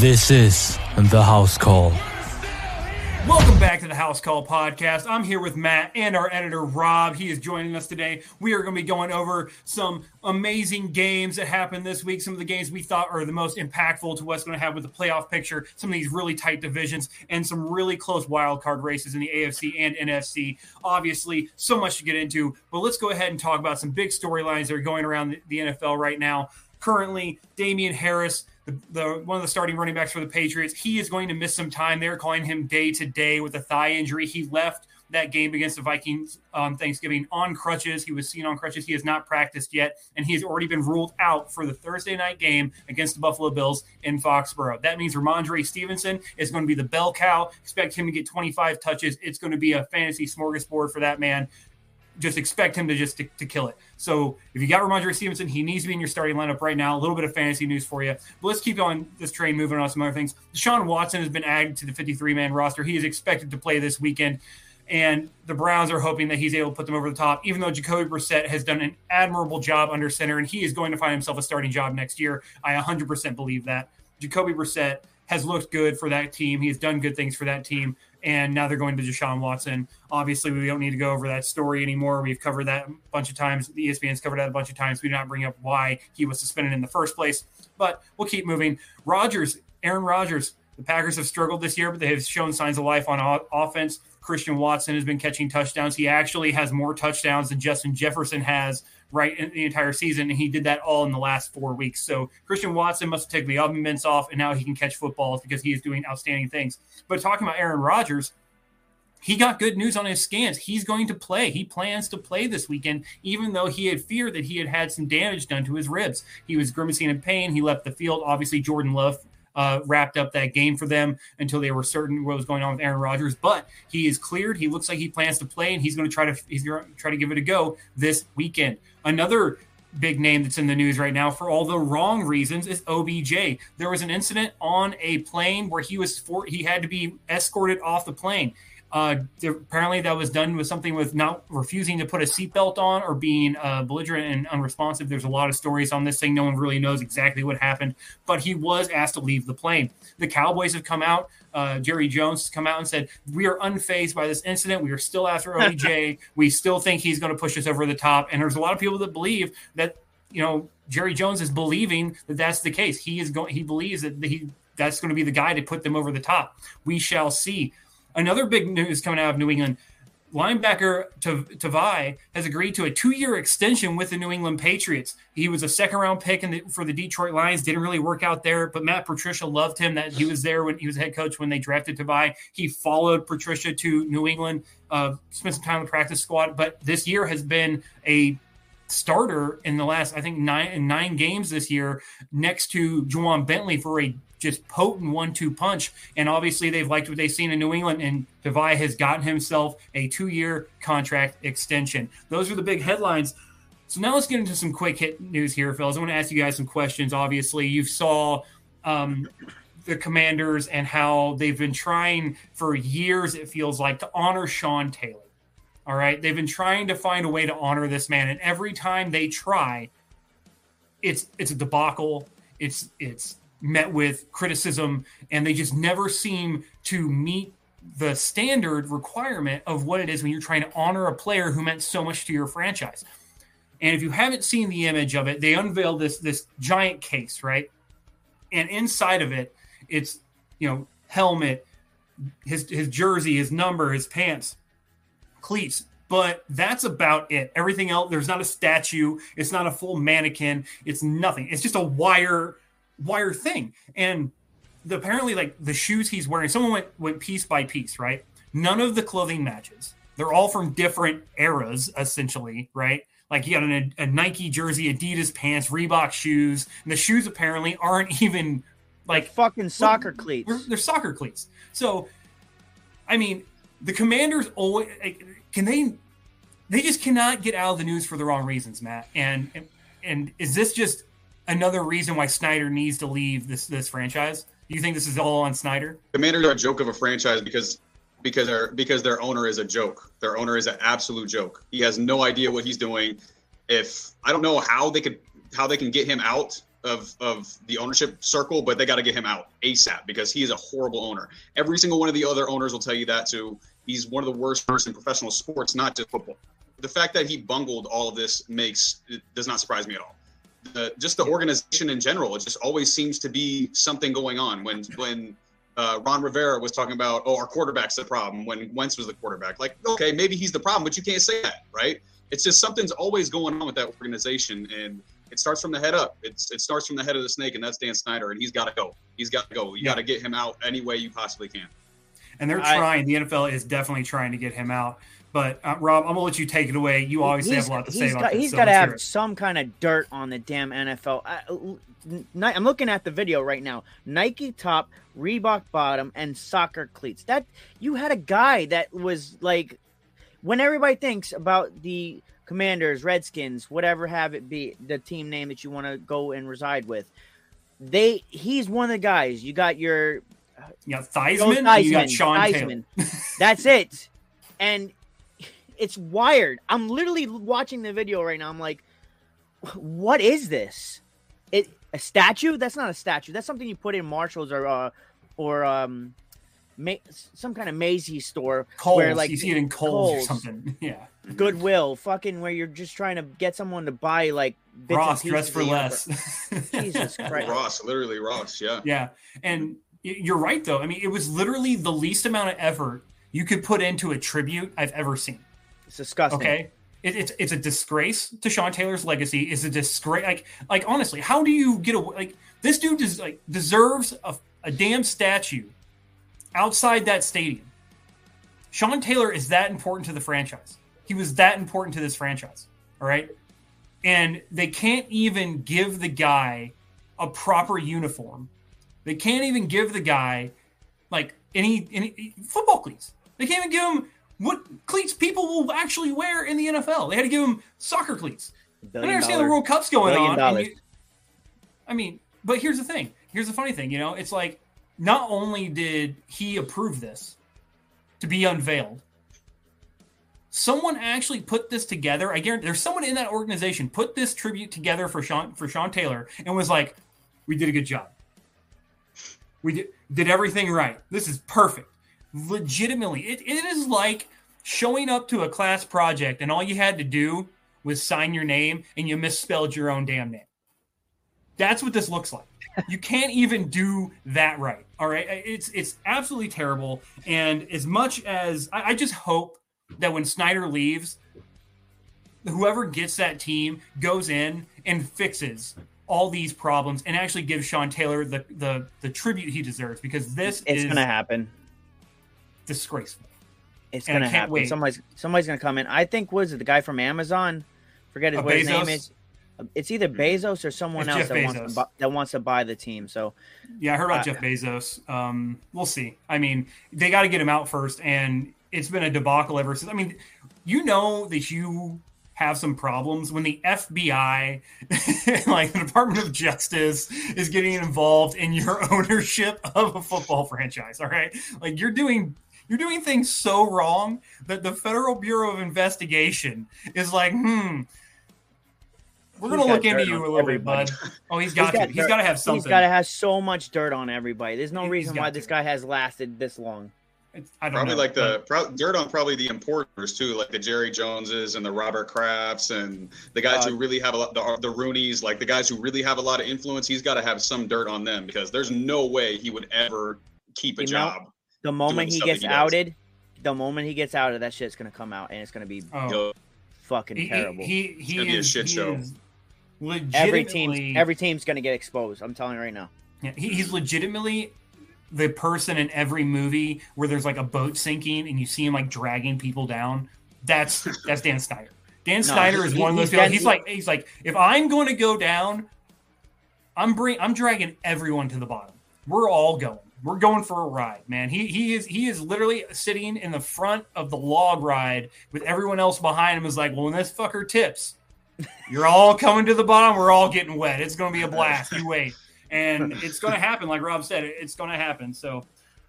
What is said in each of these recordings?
This is The House Call. Welcome back to the House Call podcast. I'm here with Matt and our editor Rob. He is joining us today. We are going to be going over some amazing games that happened this week. Some of the games we thought are the most impactful to what's going to happen with the playoff picture. Some of these really tight divisions and some really close wild card races in the AFC and NFC. Obviously, so much to get into. But let's go ahead and talk about some big storylines that are going around the NFL right now. Currently, Damien Harris the, the, one of the starting running backs for the Patriots. He is going to miss some time. They're calling him day to day with a thigh injury. He left that game against the Vikings on Thanksgiving on crutches. He was seen on crutches. He has not practiced yet, and he has already been ruled out for the Thursday night game against the Buffalo Bills in Foxborough. That means Rhamondre Stevenson is going to be the bell cow. Expect him to get 25 touches. It's going to be a fantasy smorgasbord for that man just expect him to just to, to, kill it. So if you got Rhamondre Stevenson, he needs to be in your starting lineup right now. A little bit of fantasy news for you. But let's keep on this train moving on some other things. Deshaun Watson has been added to the 53 man roster. He is expected to play this weekend. And the Browns are hoping that he's able to put them over the top, even though Jacoby Brissett has done an admirable job under center, and he is going to find himself a starting job next year. I 100% believe that. Jacoby Brissett has looked good for that team. He has done good things for that team and now they're going to Deshaun Watson. Obviously, we don't need to go over that story anymore. We've covered that a bunch of times. The ESPN's covered that a bunch of times. We do not bring up why he was suspended in the first place, but we'll keep moving. Rodgers, Aaron Rodgers, the Packers have struggled this year, but they have shown signs of life on offense. Christian Watson has been catching touchdowns. He actually has more touchdowns than Justin Jefferson has right in the entire season, and he did that all in the last four weeks. So Christian Watson must have taken the mitts off, and now he can catch footballs because he is doing outstanding things. But talking about Aaron Rodgers, he got good news on his scans. He's going to play. He plans to play this weekend, even though he had feared that he had had some damage done to his ribs. He was grimacing in pain. He left the field. Obviously, Jordan Love uh, wrapped up that game for them until they were certain what was going on with Aaron Rodgers. But he is cleared. He looks like he plans to play, and he's going to try to he's going to try to give it a go this weekend. Another big name that's in the news right now for all the wrong reasons is OBJ. There was an incident on a plane where he was for, he had to be escorted off the plane. Uh, apparently, that was done with something with not refusing to put a seatbelt on or being uh, belligerent and unresponsive. There's a lot of stories on this thing. No one really knows exactly what happened, but he was asked to leave the plane. The Cowboys have come out. Uh, Jerry Jones has come out and said, We are unfazed by this incident. We are still after OBJ. we still think he's going to push us over the top. And there's a lot of people that believe that, you know, Jerry Jones is believing that that's the case. He is going, he believes that he, that's going to be the guy to put them over the top. We shall see. Another big news coming out of New England linebacker Tavai has agreed to a two-year extension with the New England Patriots. He was a second-round pick the, for the Detroit Lions. Didn't really work out there, but Matt Patricia loved him. That he was there when he was head coach when they drafted Tavai. He followed Patricia to New England, uh, spent some time in the practice squad. But this year has been a starter in the last, I think, nine nine games this year, next to Ja'Whaun Bentley for a just potent one-two punch. And obviously, they've liked what they've seen in New England, and Tavai has gotten himself a two-year contract extension. Those are the big headlines. So now let's get into some quick hit news here, fellas. I want to ask you guys some questions. Obviously, you saw um, the Commanders and how they've been trying for years. It feels like to honor Sean Taylor. All right, they've been trying to find a way to honor this man, and every time they try, it's it's a debacle. It's it's met with criticism, and they just never seem to meet the standard requirement of what it is when you're trying to honor a player who meant so much to your franchise. And if you haven't seen the image of it, they unveiled this this giant case, right? And inside of it, it's you know helmet, his his jersey, his number, his pants, cleats. But that's about it. Everything else, there's not a statue. It's not a full mannequin. It's nothing. It's just a wire wire thing. And the, apparently, like the shoes he's wearing, someone went went piece by piece, right? None of the clothing matches. They're all from different eras, essentially, right? Like you got an, a Nike jersey, Adidas pants, Reebok shoes, and the shoes apparently aren't even like they're fucking soccer cleats. They're, they're, soccer cleats. So, I mean, the Commanders always can they they just cannot get out of the news for the wrong reasons, Matt. And and, and is this just another reason why Snyder needs to leave this this franchise? Do you think this is all on Snyder? Commanders are a joke of a franchise because because their because their owner is a joke. Their owner is an absolute joke. He has no idea what he's doing. If I don't know how they could how they can get him out of of the ownership circle, but they got to get him out ASAP because he is a horrible owner. Every single one of the other owners will tell you that too. He's one of the worst owners in professional sports, not just football. The fact that he bungled all of this makes does not surprise me at all. The, just the organization in general, it just always seems to be something going on. When when uh, Ron Rivera was talking about, oh, our quarterback's the problem when Wentz was the quarterback. Like, okay, maybe he's the problem, but you can't say that, right? It's just something's always going on with that organization, and it starts from the head up. It's it starts from the head of the snake, and that's Dan Snyder, and he's got to go. He's got to go. You Yeah. got to get him out any way you possibly can. And they're I- trying. the NFL is definitely trying to get him out. But uh, Rob, I'm gonna let you take it away. You obviously have a lot to say he's about got, this. He's so got to have it. some kind of dirt on the damn NFL. I, I'm looking at the video right now. Nike top, Reebok bottom, and soccer cleats. That you had a guy that was like, when everybody thinks about the Commanders, Redskins, whatever have it be, the team name that you want to go and reside with. They, he's one of the guys. You got your You got Joe Theismann, and you got Theismann, Sean Taylor. Theismann. That's it. And it's wired. I'm literally watching the video right now. I'm like, what is this? It a statue? That's not a statue. That's something you put in Marshalls or uh or um ma- some kind of Macy's store Kohl's, where like you see it in Kohl's, or something. Yeah, Goodwill, fucking where you're just trying to get someone to buy like bits Ross dress for less. Jesus Christ. Ross, literally Ross, yeah. Yeah, and y- you're right though. I mean, it was literally the least amount of effort you could put into a tribute I've ever seen. It's disgusting. Okay, it, it's it's a disgrace to Sean Taylor's legacy. It's a disgrace. Like like honestly, how do you get away? Like this dude des- like deserves a, a damn statue outside that stadium. Sean Taylor is that important to the franchise. He was that important to this franchise. All right, and they can't even give the guy a proper uniform. They can't even give the guy like any any football cleats. They can't even give him what cleats people will actually wear in the NFL. They had to give him soccer cleats. I don't understand the World Cup's going on. you- I mean, but here's the thing. Here's the funny thing. You know, it's like not only did he approve this to be unveiled, someone actually put this together. I guarantee there's someone in that organization put this tribute together for Sean for Sean Taylor and was like, "We did a good job. We did did everything right. This is perfect. Legitimately, it, it is like showing up to a class project and all you had to do was sign your name and you misspelled your own damn name. That's what this looks like. You can't even do that right. All right. It's it's absolutely terrible. And as much as I, I just hope that when Snyder leaves, whoever gets that team goes in and fixes all these problems and actually give Sean Taylor the the, the tribute he deserves because this It's is gonna happen. disgraceful. It's And gonna happen. wait. Somebody's somebody's gonna come in. I think was it the guy from Amazon? Forget his, Uh, what his name is. It's either Bezos or someone It's else that wants, to buy, that wants to buy the team. So Yeah, I heard about Uh, Jeff Bezos. Um, we'll see. I mean, they got to get him out first, and it's been a debacle ever since. I mean, you know that you have some problems when the FBI, like the Department of Justice, is getting involved in your ownership of a football franchise. All right, like you're doing. You're doing things so wrong that the Federal Bureau of Investigation is like, hmm, we're He's going to look into you a little bit, bud. Oh, he's got, got to. He's dirt. got to have something. he's got to have so much dirt on everybody. There's no he's reason why to. this guy has lasted this long. It's- I don't Probably know, like the pro- dirt on probably the importers too, like the Jerry Joneses and the Robert Crafts and the guys Uh, who really have a lot, the, the Rooneys, like the guys who really have a lot of influence. He's got to have some dirt on them because there's no way he would ever keep a You know, job. The moment he gets he outed, the moment he gets outed, that shit's gonna come out and it's gonna be Oh. Fucking he, terrible. He, he, he gonna be a is, shit show. is every legitimately, team's every team's gonna get exposed. I'm telling you right now. yeah, he, he's legitimately the person in every movie where there's like a boat sinking and you see him like dragging people down. That's that's Dan Snyder. Dan Snyder is he- one of those he's people. been- He's like he's like if I'm going to go down, I'm bring I'm dragging everyone to the bottom. We're all going. We're going for a ride, man. He he is he is literally sitting in the front of the log ride with everyone else behind him. Is like, well, when this fucker tips, you're all coming to the bottom. We're all getting wet. It's going to be a blast. You wait, and it's going to happen. Like Rob said, it's going to happen. So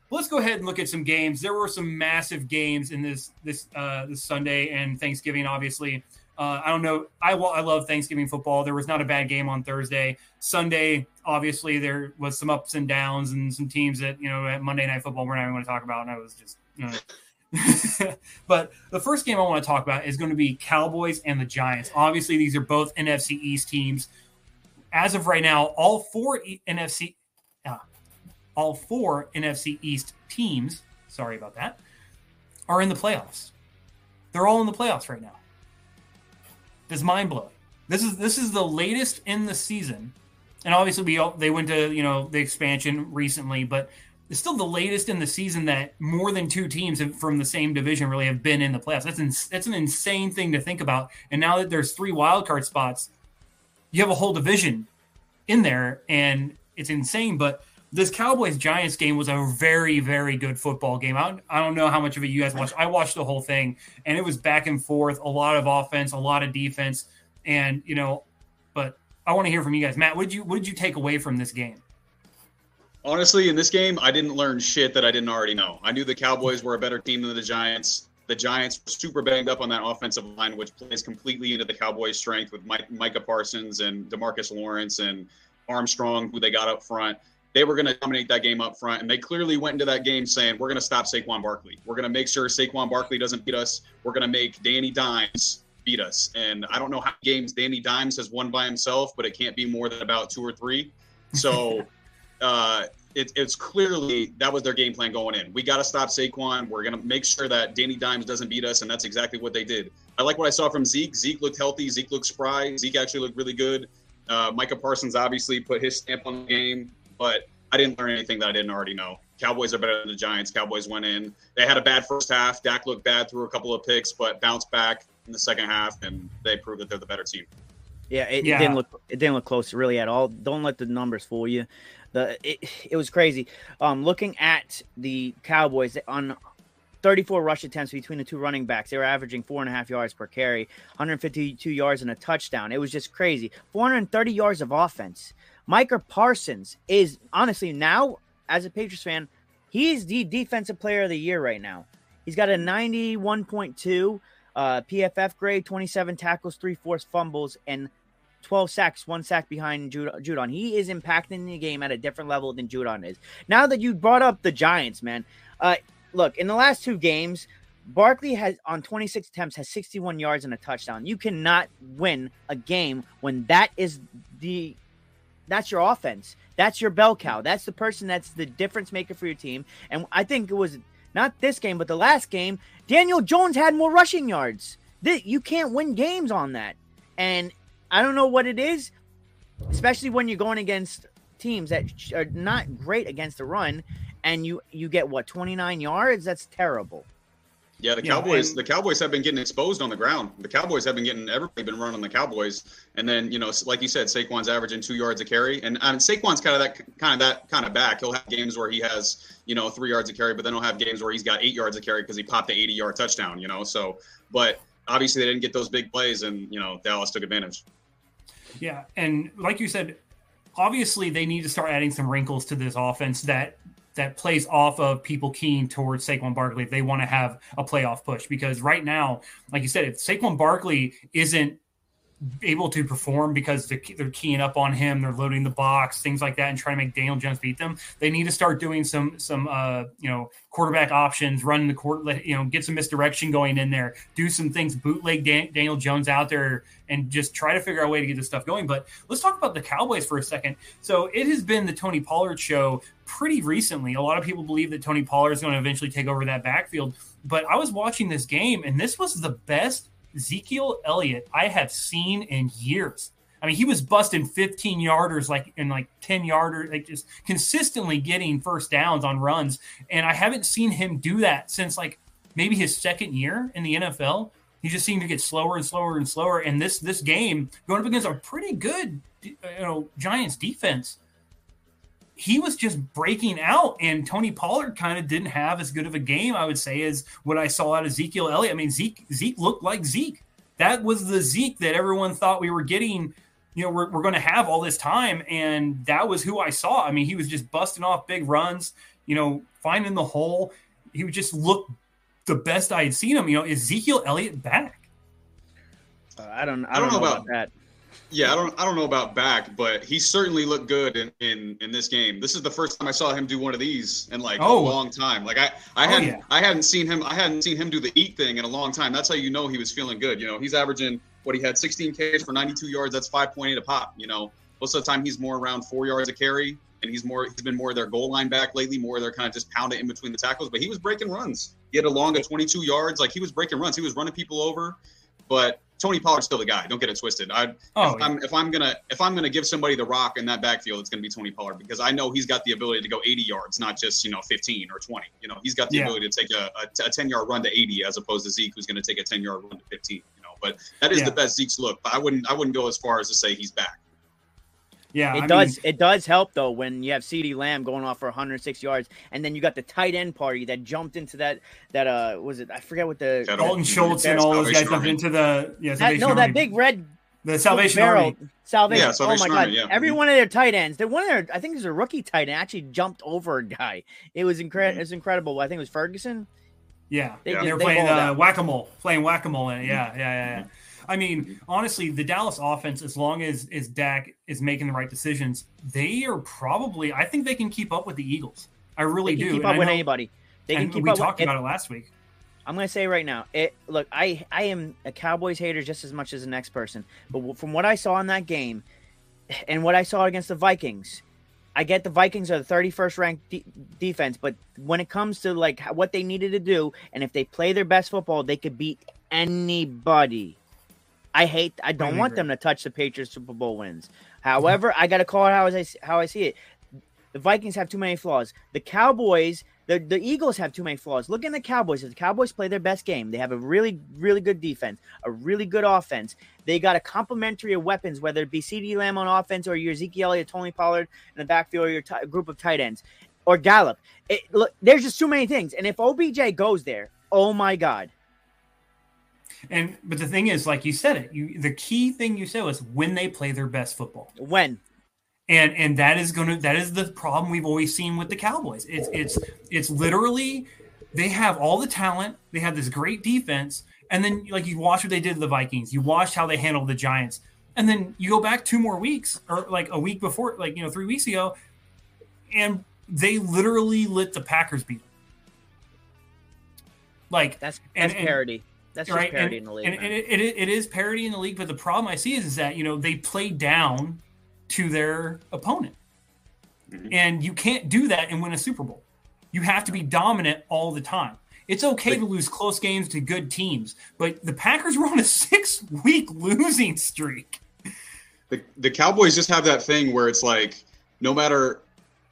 let's go ahead and look at some games. There were some massive games in this this uh, this Sunday and Thanksgiving, obviously. Uh, I don't know. I I love Thanksgiving football. There was not a bad game on Thursday. Sunday, obviously, there was some ups and downs and some teams that you know at Monday Night Football we're not even going to talk about. And I was just. You know, but the first game I want to talk about is going to be Cowboys and the Giants. Obviously, these are both NFC East teams. As of right now, all four NFC, uh, all four NFC East teams. Sorry about that. Are in the playoffs. They're all in the playoffs right now. This mind blowing. This is this is the latest in the season, and obviously we all, they went to you know the expansion recently, but it's still the latest in the season that more than two teams from the same division really have been in the playoffs. That's ins- that's an insane thing to think about. And now that there's three wild card spots, you have a whole division in there, and it's insane. But this Cowboys Giants game was a very very good football game. I don't, I don't know how much of it you guys watched. I watched the whole thing, and it was back and forth, a lot of offense, a lot of defense, and you know, but I want to hear from you guys. Matt, what did you what did you take away from this game? Honestly, in this game, I didn't learn shit that I didn't already know. I knew the Cowboys were a better team than the Giants. The Giants were super banged up on that offensive line, which plays completely into the Cowboys' strength with Mike, Micah Parsons and Demarcus Lawrence and Armstrong, who they got up front. They were going to dominate that game up front, and they clearly went into that game saying, "We're going to stop Saquon Barkley. We're going to make sure Saquon Barkley doesn't beat us. We're going to make Danny Dimes beat us." And I don't know how many games Danny Dimes has won by himself, but it can't be more than about two or three. So. uh, it, it's clearly that was their game plan going in. We got to stop Saquon. We're going to make sure that Danny Dimes doesn't beat us, and that's exactly what they did. I like what I saw from Zeke. Zeke looked healthy. Zeke looked spry. Zeke actually looked really good. Uh, Micah Parsons obviously put his stamp on the game, but I didn't learn anything that I didn't already know. Cowboys are better than the Giants. Cowboys went in. They had a bad first half. Dak looked bad, threw a couple of picks, but bounced back in the second half, and they proved that they're the better team. Yeah, it, yeah. it didn't look it didn't look close really at all. Don't let the numbers fool you. The it, it was crazy. Um, looking at the Cowboys on 34 rush attempts between the two running backs. They were averaging four and a half yards per carry, 152 yards and a touchdown. It was just crazy. 430 yards of offense. Micah Parsons is honestly now, as a Patriots fan, he's the defensive player of the year right now. He's got a 91.2 uh, PFF grade, 27 tackles, three forced fumbles, and 12 sacks, one sack behind Judon. He is impacting the game at a different level than Judon is. Now that you brought up the Giants, man, uh, look, in the last two games, Barkley has on 26 attempts has 61 yards and a touchdown. You cannot win a game when that is the that's your offense. That's your bell cow. That's the person that's the difference maker for your team. And I think it was not this game, but the last game, Daniel Jones had more rushing yards. You can't win games on that. And I don't know what it is, especially when you're going against teams that are not great against the run, and you you get what 29 yards. That's terrible. Yeah, the Cowboys. and, the Cowboys have been getting exposed on the ground. The Cowboys have been getting everybody been running the Cowboys, and then you know, like you said, Saquon's averaging two yards a carry, and I mean, Saquon's kind of that kind of that kind of back. He'll have games where he has you know three yards a carry, but then he'll have games where he's got eight yards a carry because he popped the 80 yard touchdown. You know, so but obviously they didn't get those big plays, and you know Dallas took advantage. Yeah, and like you said, obviously they need to start adding some wrinkles to this offense that that plays off of people keen towards Saquon Barkley if they want to have a playoff push. Because right now, like you said, if Saquon Barkley isn't able to perform because they're, they're keying up on him, they're loading the box, things like that, and trying to make Daniel Jones beat them. They need to start doing some some uh, you know quarterback options, running the court, you know, get some misdirection going in there, do some things, bootleg Dan- Daniel Jones out there, and just try to figure out a way to get this stuff going. But let's talk about the Cowboys for a second. So it has been the Tony Pollard show pretty recently. A lot of people believe that Tony Pollard is going to eventually take over that backfield. But I was watching this game, and this was the best Ezekiel Elliott I have seen in years. I mean, he was busting 15 yarders like in like 10 yarder, like just consistently getting first downs on runs. And I haven't seen him do that since like maybe his second year in the NFL. He just seemed to get slower and slower and slower. And this this game going up against a pretty good you know Giants defense he was just breaking out, and Tony Pollard kind of didn't have as good of a game, I would say, as what I saw out of Ezekiel Elliott. I mean, Zeke Zeke looked like Zeke. That was the Zeke that everyone thought we were getting. You know, we're, we're going to have all this time, and that was who I saw. I mean, he was just busting off big runs. You know, finding the hole. He would just look the best I had seen him. You know, Ezekiel Elliott back. Uh, I don't. I, don't, know, about, that. Yeah, I don't. I don't know about back, but he certainly looked good in, in in this game. This is the first time I saw him do one of these in like Oh. a long time. Like I, I Oh, hadn't, yeah. I hadn't seen him. I hadn't seen him do the eat thing in a long time. That's how you know he was feeling good. You know, he's averaging what he had 16 carries for 92 yards. That's 5.8 a pop. You know, most of the time he's more around four yards a carry, and he's more. He's been more their goal line back lately. More of their kind of just pound it in between the tackles. But he was breaking runs. He had a long of 22 yards. Like he was breaking runs. He was running people over. But Tony Pollard's still the guy. Don't get it twisted. I Oh, if, I'm, if I'm gonna if I'm gonna give somebody the rock in that backfield, it's gonna be Tony Pollard because I know he's got the ability to go 80 yards, not just you know 15 or 20. You know, he's got the Yeah. ability to take a, a, 10 yard run to 80 as opposed to Zeke, who's gonna take a 10 yard run to 15. You know, but that is Yeah. the best Zeke's look. But I wouldn't I wouldn't go as far as to say he's back. Yeah, It I does. mean, it does help though when you have CeeDee Lamb going off for 106 yards, and then you got the tight end party that jumped into that. That uh, was it? I forget what the That Dalton Schultz and all those guys jumped into the yeah. that, Salvation no that big red the Salvation barrel Army. Salvation. Yeah, Salvation oh my god! Yeah. Every one of their tight ends, they one of their I think it was a rookie tight end actually jumped over a guy. It was incredible. Mhm. It was incredible. I think it was Ferguson. Yeah, They they, just- were they playing uh, whack a mole, playing whack a mole in it. Yeah, yeah, yeah. yeah. I mean, honestly, the Dallas offense, as long as as Dak is making the right decisions, they are probably. I think they can keep up with the Eagles. I really They can do. keep up with know- anybody. They can keep we up. talked with, about it last week. I'm gonna say right now, it look, I I am a Cowboys hater just as much as the next person, but from what I saw in that game, and what I saw against the Vikings, I get the Vikings are the 31st ranked de- defense, but when it comes to like what they needed to do, and if they play their best football, they could beat anybody. I hate. I don't Completely want them to touch the Patriots Super Bowl wins. Mm-hmm. However, I got to call it how I how I see it. The Vikings have too many flaws. The Cowboys, the, the Eagles have too many flaws. Look at the Cowboys. If the Cowboys play their best game, they have a really, really good defense, a really good offense. They got a complementary of weapons, whether it be CeeDee Lamb on offense or your Ezekiel Elliott, Tony Pollard in the backfield, or your ti- group of tight ends, or Gallup. It, look, there's just too many things. And if OBJ goes there, oh my God. And but the thing is, like you said it, you the key thing you said was when they play their best football. When? and and that is going to that is the problem we've always seen with the Cowboys. It's it's it's literally they have all the talent, they have this great defense, and then like you watch what they did to the Vikings, you watched how they handled the Giants, and then you go back two more weeks or like a week before, like you know three weeks ago, and they literally lit the Packers beat. them. Like That's And- that's and- parody. That's just right, parody and, in the league. and, and it, it, it is parody in the league, but the problem I see is, is that you know they play down to their opponent, Mhm. and you can't do that and win a Super Bowl. You have to be dominant all the time. It's okay to lose close games to good teams, but the Packers were on a six-week losing streak. The, the Cowboys just have that thing where it's like no matter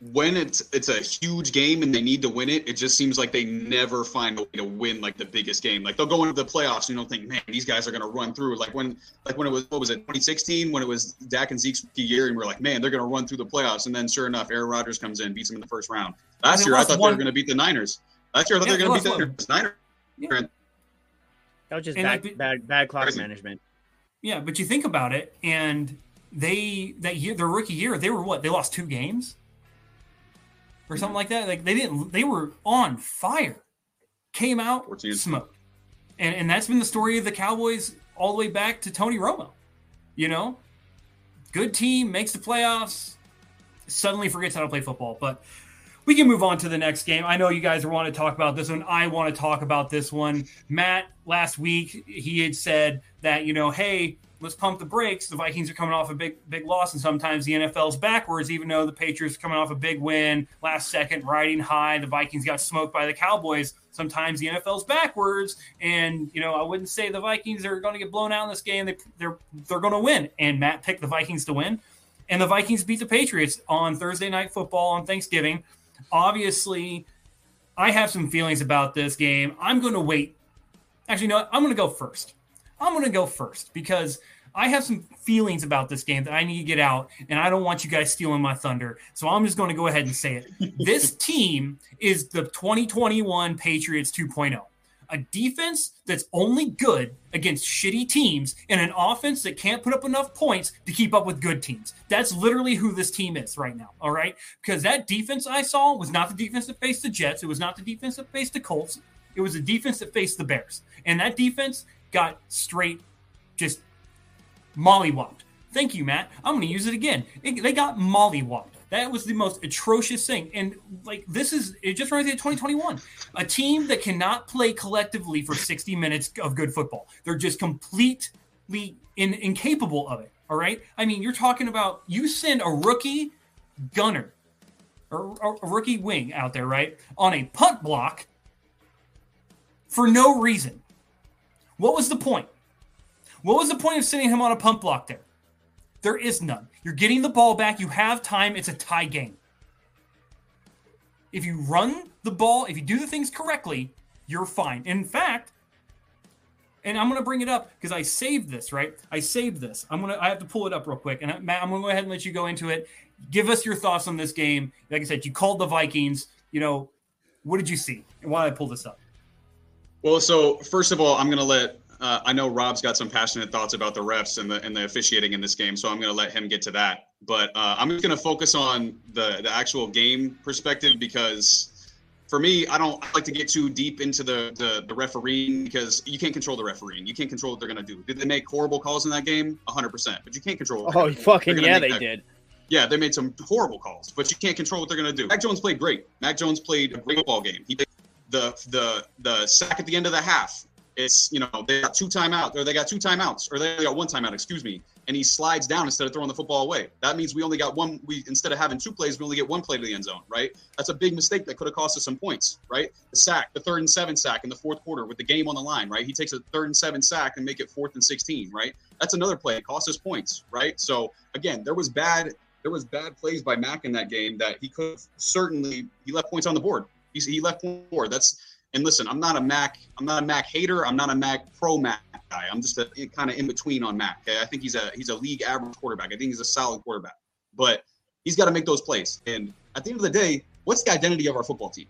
when it's it's a huge game and they need to win it, it just seems like they never find a way to win like the biggest game. Like they'll go into the playoffs and you don't think, man, these guys are gonna run through. Like when like when it was what was it, 2016, when it was Dak and Zeke's rookie year, and we're like, man, they're gonna run through the playoffs. And then sure enough, Aaron Rodgers comes in, beats them in the first round. Last year I thought one- they were gonna beat the Niners. Last year I thought Yeah, they were gonna they beat the lost Niners. Niners. that was just and bad, like- bad, bad clock Crazy. management. Yeah, but you think about it, and they that year, their rookie year, they were what? They lost two games or something like that. Like they didn't. They were on fire. Came out, 14. smoked, and and that's been the story of the Cowboys all the way back to Tony Romo. You know, good team makes the playoffs, suddenly forgets how to play football, but. We can move on to the next game. I know you guys want to talk about this one. I want to talk about this one. Matt, last week, he had said that, you know, hey, let's pump the brakes. The Vikings are coming off a big, big loss, and sometimes the NFL's backwards, even though the Patriots are coming off a big win last second, riding high. The Vikings got smoked by the Cowboys. Sometimes the NFL's backwards, and you know I wouldn't say the Vikings are going to get blown out in this game. They, they're they're going to win, and Matt picked the Vikings to win, and the Vikings beat the Patriots on Thursday Night Football on Thanksgiving. Obviously, I have some feelings about this game. I'm going to wait. Actually, no, I'm going to go first. I'm going to go first because I have some feelings about this game that I need to get out, and I don't want you guys stealing my thunder. So I'm just going to go ahead and say it. this team is the 2021 Patriots 2.0. A defense that's only good against shitty teams and an offense that can't put up enough points to keep up with good teams. That's literally who this team is right now. All right. Because that defense I saw was not the defense that faced the Jets. It was not the defense that faced the Colts. It was the defense that faced the Bears. And that defense got straight just mollywopped. Thank you, Matt. I'm going to use it again. It, they got mollywopped. That was the most atrocious thing. And like this is it just reminds me of 2021. A team that cannot play collectively for 60 minutes of good football. They're just completely in, incapable of it. All right. I mean, you're talking about you send a rookie gunner or a rookie wing out there, right, on a punt block for no reason. What was the point? What was the point of sending him on a pump block there? There is none. You're getting the ball back. You have time. It's a tie game. If you run the ball, if you do the things correctly, you're fine. In fact, and I'm going to bring it up because I saved this, right? I saved this. I'm going to, I have to pull it up real quick. And Matt, I'm going to go ahead and let you go into it. Give us your thoughts on this game. Like I said, you called the Vikings. You know, what did you see? And why did I pull this up? Well, so first of all, I'm going to let uh, I know Rob's got some passionate thoughts about the refs and the and the officiating in this game, so I'm going to let him get to that. But uh, I'm just going to focus on the the actual game perspective because for me, I don't like to get too deep into the, the the refereeing because you can't control the refereeing. You can't control what they're going to do. Did they make horrible calls in that game? 100, percent but you can't control. oh, fucking yeah, they that. did. Yeah, they made some horrible calls, but you can't control what they're going to do. Mac Jones played great. Mac Jones played a great football game. He the the the sack at the end of the half it's you know they got two timeouts or they got two timeouts or they got one timeout, excuse me, and he slides down instead of throwing the football away. That means we only got one. We instead of having two plays, we only get one play to the end zone, right? That's a big mistake that could have cost us some points, right? The sack, the third and seven sack in the fourth quarter with the game on the line, right? He takes a third and seven sack and make it fourth and sixteen, right? That's another play. Cost us points, right? So again, there was bad. There was bad plays by Mac in that game that he could certainly he left points on the board. He, he left board. That's and listen, I'm not a Mac. I'm not a Mac hater. I'm not a Mac pro Mac guy. I'm just a kind of in between on Mac. Okay? I think he's a he's a league average quarterback. I think he's a solid quarterback, but he's got to make those plays. And at the end of the day, what's the identity of our football team?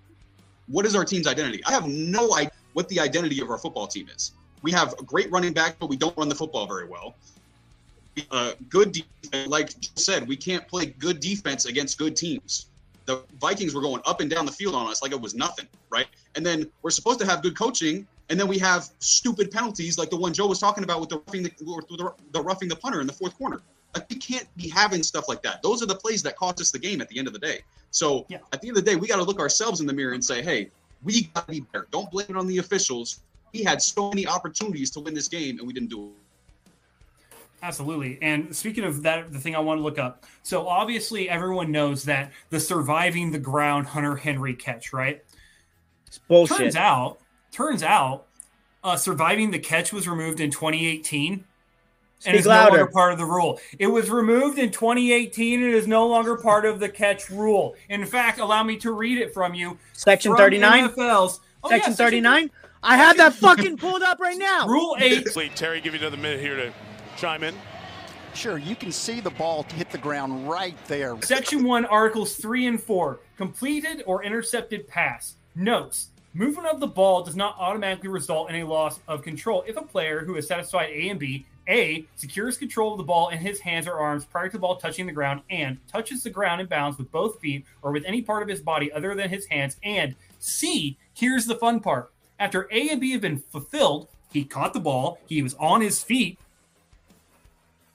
What is our team's identity? I have no idea what the identity of our football team is. We have a great running back, but we don't run the football very well. Uh, good defense, like you said, we can't play good defense against good teams the Vikings were going up and down the field on us like it was nothing, right? And then we're supposed to have good coaching, and then we have stupid penalties like the one Joe was talking about with the roughing the, the, the roughing the punter in the fourth corner. Like we can't be having stuff like that. Those are the plays that cost us the game at the end of the day. So yeah. at the end of the day, we got to look ourselves in the mirror and say, hey, we got to be better. Don't blame it on the officials. We had so many opportunities to win this game, and we didn't do it. Absolutely. And speaking of that, the thing I want to look up. So obviously, everyone knows that the surviving the ground Hunter Henry catch, right? It's bullshit. Turns out, turns out, uh, surviving the catch was removed in 2018. Speak and it's louder. no longer part of the rule. It was removed in 2018 and is no longer part of the catch rule. In fact, allow me to read it from you. Section 39. NFL's. Oh, section yeah, 39. I have that fucking pulled up right now. Rule 8. Terry, give you another minute here to chime in? Sure, you can see the ball hit the ground right there. Section 1, Articles 3 and 4. Completed or intercepted pass. Notes. Movement of the ball does not automatically result in a loss of control if a player who has satisfied A and B a. Secures control of the ball in his hands or arms prior to the ball touching the ground and touches the ground in bounds with both feet or with any part of his body other than his hands. And C. Here's the fun part. After A and B have been fulfilled, he caught the ball, he was on his feet,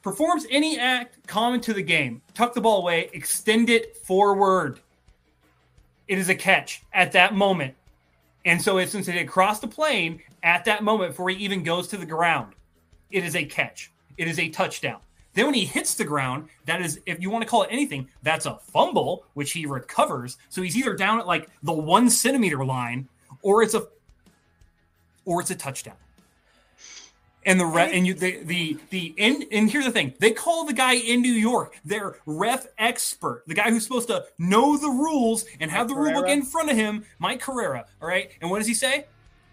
performs any act common to the game, tuck the ball away, extend it forward. It is a catch at that moment. And so since it had crossed the plane at that moment before he even goes to the ground, it is a catch. It is a touchdown. Then when he hits the ground, that is, if you want to call it anything, that's a fumble, which he recovers. So he's either down at like the one centimeter line, or it's a, or it's a touchdown and the ref and you the the the and, and here's the thing. They call the guy in new york their ref expert the guy who's supposed to know the rules and have mike the rule book in front of him Mike Pereira all right? And what does he say?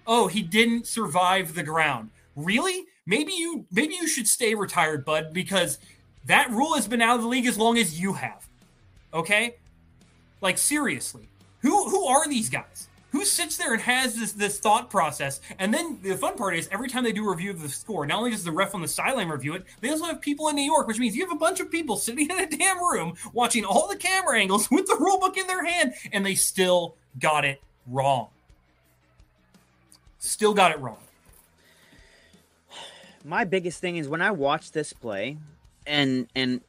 Oh he didn't survive the ground. Really? Maybe you maybe you should stay retired bud because that rule has been out of the league as long as you have okay? Like seriously. Who who are these guys who sits there and has this this thought process? And then the fun part is every time they do a review of the score, not only does the ref on the sideline review it, they also have people in New York, which means you have a bunch of people sitting in a damn room watching all the camera angles with the rule book in their hand, and they still got it wrong. Still got it wrong. my biggest thing is when I watched this play, and and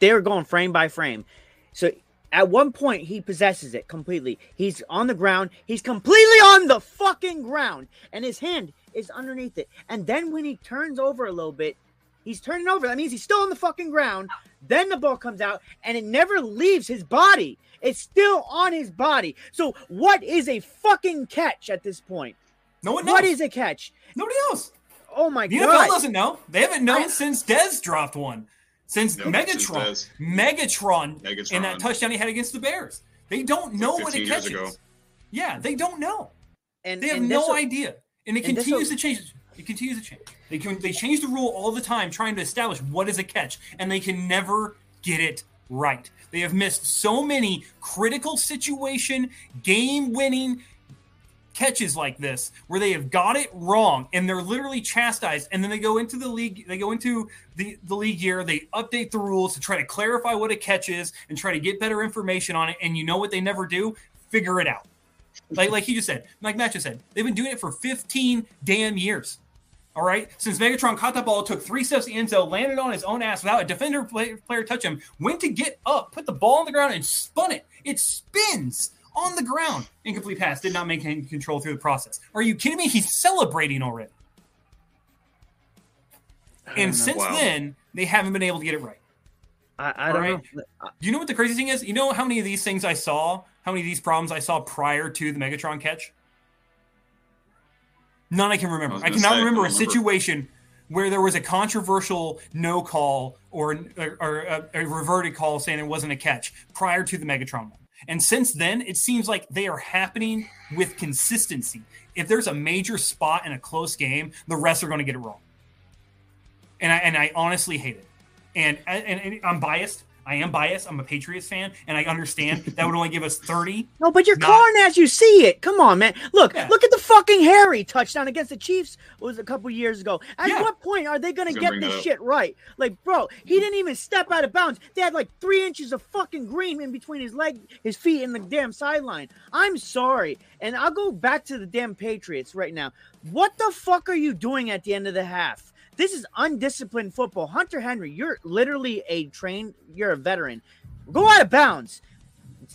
they were going frame by frame. So at one point he possesses it completely. He's on the ground. He's completely on the fucking ground, and his hand is underneath it. And then when he turns over a little bit, he's turning over. That means he's still on the fucking ground. Then the ball comes out, and it never leaves his body. It's still on his body. So what is a fucking catch at this point? No one knows. What is a catch? Nobody knows. Oh my The god! NFL doesn't know. They haven't known since Dez dropped one. Since Nope, Megatron, Dez. Megatron, Megatron. in that touchdown he had against the Bears. They don't know what 15 it years catches. ago. Yeah, they don't know. and They have and no this'll- idea, and it and this'll- continues to change. It continues to change. They can they change the rule all the time, trying to establish what is a catch, and they can never get it right. They have missed so many critical situation, game-winning catches like this where they have got it wrong and they're literally chastised and then they go into the league they go into the, the league year they update the rules to try to clarify what a catch is and try to get better information on it and you know what they never do? Figure it out. Like like he just said like matt just said they've been doing it for 15 damn years all right? Since megatron caught that ball took three steps to zone landed on his own ass without a defender play, player touch him went to get up put the ball on the ground and spun it. It spins on the ground. Incomplete pass. Did not maintain control through the process. Are you kidding me? He's celebrating already. And since Wow. then, they haven't been able to get it right. I, I don't right. know. Do you know what the crazy thing is? You know how many of these things I saw? How many of these problems I saw prior to the Megatron catch? None I can remember. I I, cannot say, remember a don't remember. situation where there was a controversial no call or, or, or a, a reverted call saying it wasn't a catch prior to the Megatron one. And since then, it seems like they are happening with consistency. If there's a major spot in a close game, the rest are going to get it wrong. And I and I honestly hate it. And and, and I'm biased. I am biased. I'm a Patriots fan, and I understand that would only give us 30. No, but you're Not- calling as you see it. Come on, man. Look, Yeah. look at the fucking Harry touchdown against the Chiefs. It was a couple years ago. At Yeah. what point are they gonna gonna get this shit right? Like, bro, he didn't even step out of bounds. They had like three inches of fucking green in between his leg, his feet, and the damn sideline. I'm sorry, and I'll go back to the damn Patriots right now. What the fuck are you doing at the end of the half? This is undisciplined football. Hunter Henry, you're literally a trained, you're a veteran. Go out of bounds.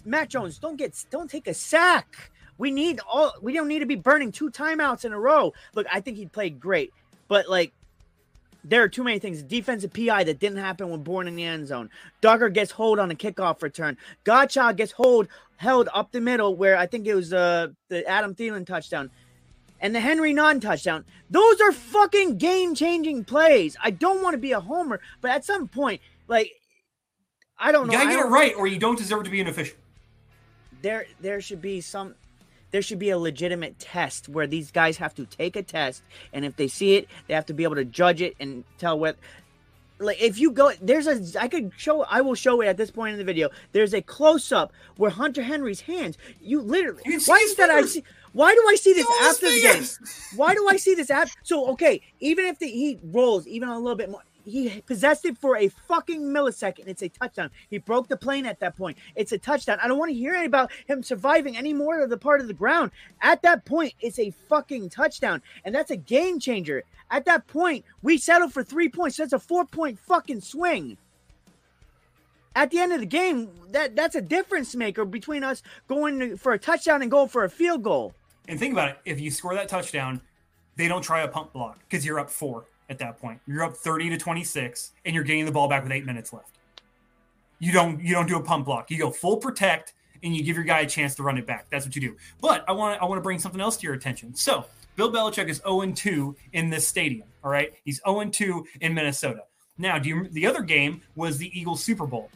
Matt Jones, don't get don't take a sack. We need all we don't need to be burning two timeouts in a row. Look, I think he played great, but like there are too many things. Defensive PI that didn't happen when born in the end zone. Dugger gets hold on a kickoff return. Godchaux gets hold held up the middle where I think it was uh, the Adam Thielen touchdown. And the Henry non touchdown. Those are fucking game changing plays. I don't want to be a homer, but at some point, like I don't know. You gotta get it right, or you don't deserve to be an official. there there should be some there should be a legitimate test where these guys have to take a test and if they see it they have to be able to judge it and tell what like if you go there's a i could show i will show it at this point in the video there's a close-up where hunter henry's hands you literally You why is that i see why do i see this his after the game why do I see this app? So okay, even if the, he rolls even a little bit more, he possessed it for a fucking millisecond. It's a touchdown. He broke the plane at that point. It's a touchdown. I don't want to hear any about him surviving any more of the part of the ground. At that point, it's a fucking touchdown, and that's a game changer. At that point, we settle for three points. That's a four point fucking swing. At the end of the game, that that's a difference maker between us going for a touchdown and going for a field goal. And think about it: if you score that touchdown, they don't try a pump block because you're up four at that point. You're up thirty to twenty six, and you're getting the ball back with eight minutes left. You don't you don't do a pump block. You go full protect, and you give your guy a chance to run it back. That's what you do. But I want I want to bring something else to your attention. So Bill Belichick is 0-2 in this stadium. All right, he's 0-2 in Minnesota. Now, do you the other game was the Eagles Super Bowl?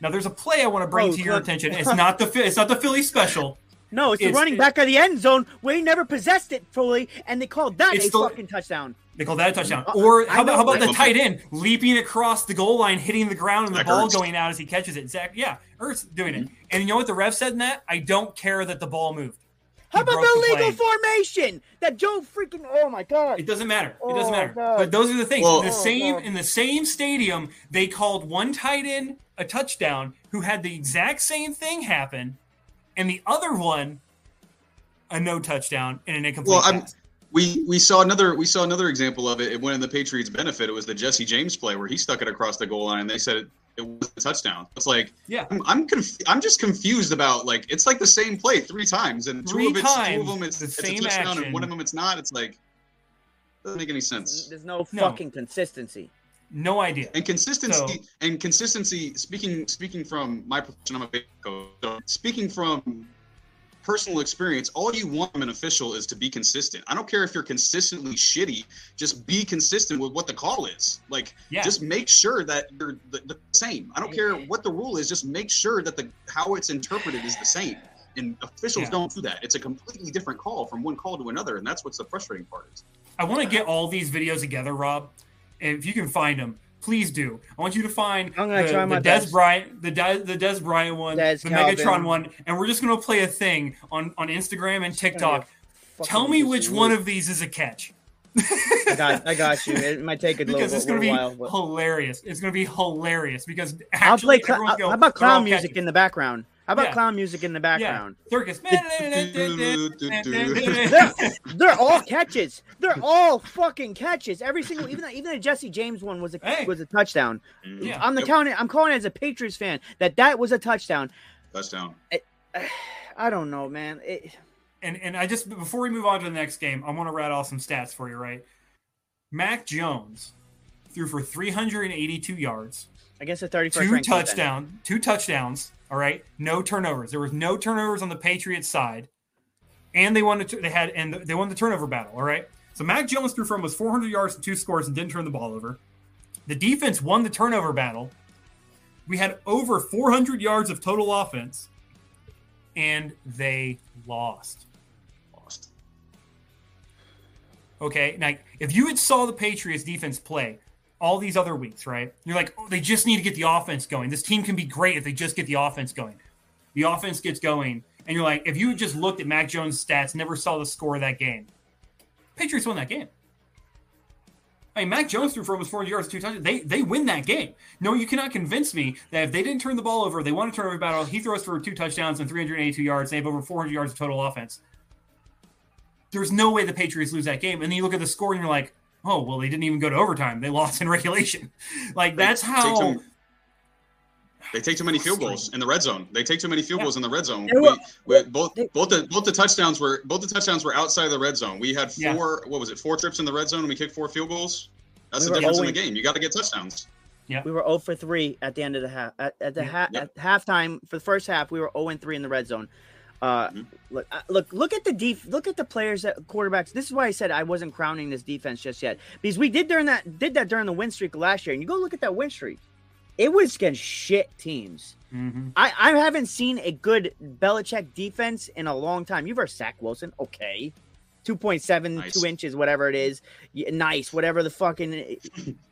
Now, there's a play I want to bring Oh, to your attention. It's not the it's not the Philly special. No, it's the It's- running it- back of the end zone where he never possessed it fully, and they called that a the- fucking touchdown. They call that a touchdown. Uh, Or how about, know, how about the but- tight end leaping across the goal line, hitting the ground, and the Zach ball Ertz. going out as he catches it? Zach, yeah, Ertz doing it. Mm-hmm. And you know what the ref said in that? I don't care that the ball moved. How about the the legal plane. formation that Joe freaking? Oh my god! It doesn't matter. It Oh, doesn't matter. God. But those are the things. Well- in the Oh, same God. in the same stadium, they called one tight end a touchdown who had the exact same thing happen, and the other one a no touchdown and an incomplete Well, I'm- We we saw another we saw another example of it. It went in the Patriots' benefit. It was the Jesse James play where he stuck it across the goal line, and they said it, it was a touchdown. It's like Yeah. I'm I'm, conf- I'm just confused about like it's like the same play three times, and Three two of it's two of them it's, the it's same a touchdown, action. and one of them it's not. It's like doesn't make any sense. There's no No. fucking consistency. No idea. And consistency So- and consistency. Speaking speaking from my profession, I'm a coach. So speaking from personal experience, all you want from an official is to be consistent. I don't care if you're consistently shitty. Just be consistent with what the call is. Like, Yeah. just make sure that you're the, the same. I don't care what the rule is. Just make sure that the how it's interpreted is the same. And officials Yeah. don't do that. It's a completely different call from one call to another, and that's what's the frustrating part. Is I want to get all these videos together, Rob. And if you can find them, please do. I want you to find I'm gonna the, try my the Dez best. Bryant, the Dez, the Dez Bryant one, Dez the Calvin. Megatron one, and we're just gonna play a thing on on Instagram and TikTok. Tell me which one of these is a catch. I got, I got you. It might take a little, because it's little going to be while. but- hilarious. It's going to be hilarious because I'll play. Cl- everyone's uh, go, how about clown music catches." in the background? How about Yeah. clown music in the background? Yeah, circus. They're, they're all catches. They're all fucking catches. Every single, even the, even the Jesse James one was a Hey. was a touchdown. Mm-hmm. Yeah. I'm the Yep. counting. I'm calling it as a Patriots fan that that was a touchdown. touchdown. I don't know, man. It, and and I just before we move on to the next game, I want to rattle off some stats for you. Right, Mac Jones threw for 382 yards, against the 31st two touchdown, two touchdowns. All right, no turnovers. There was no turnovers on the Patriots side, and they won. The, they had and they won the turnover battle. All right, so Mac Jones threw for almost 400 yards and two scores and didn't turn the ball over. The defense won the turnover battle. We had over 400 yards of total offense, and they lost. Lost. Okay, now if you had saw the Patriots defense play all these other weeks, right? You're like, oh, they just need to get the offense going. This team can be great if they just get the offense going. The offense gets going, and you're like, if you just looked at Mac Jones' stats, never saw the score of that game, Patriots won that game. I mean, Mac Jones threw for almost 400 yards, two touchdowns. They they win that game. No, you cannot convince me that if they didn't turn the ball over, they want won a turnover battle. He throws for two touchdowns and 382 yards. They have over 400 yards of total offense. There's no way the Patriots lose that game. And then you look at the score and you're like, oh, well, they didn't even go to overtime. They lost in regulation. Like that's how. take too- They take too many field goals in the red zone. They take too many field Yeah. goals in the red zone. We, we, both both the both the touchdowns were both the touchdowns were outside of the red zone. We had Yeah. four. What was it? Four trips in the red zone, and we kicked four field goals. That's We the were difference in the game. You got to get touchdowns. yeah. We were 0 for 3 at the end of the half. At, at the Yeah. ha- Yep. at halftime for the first half, we were 0 and 3 in the red zone. Uh, Mhm. look, uh, look, look at the def- Look at the players that quarterbacks. This is why I said I wasn't crowning this defense just yet because we did during that did that during the win streak last year. And you go look at that win streak, it was against shit teams. Mhm. I, I haven't seen a good Belichick defense in a long time. You've heard Zach Wilson, okay. 2.7, Nice. 2 inches, whatever it is. Nice, whatever the fucking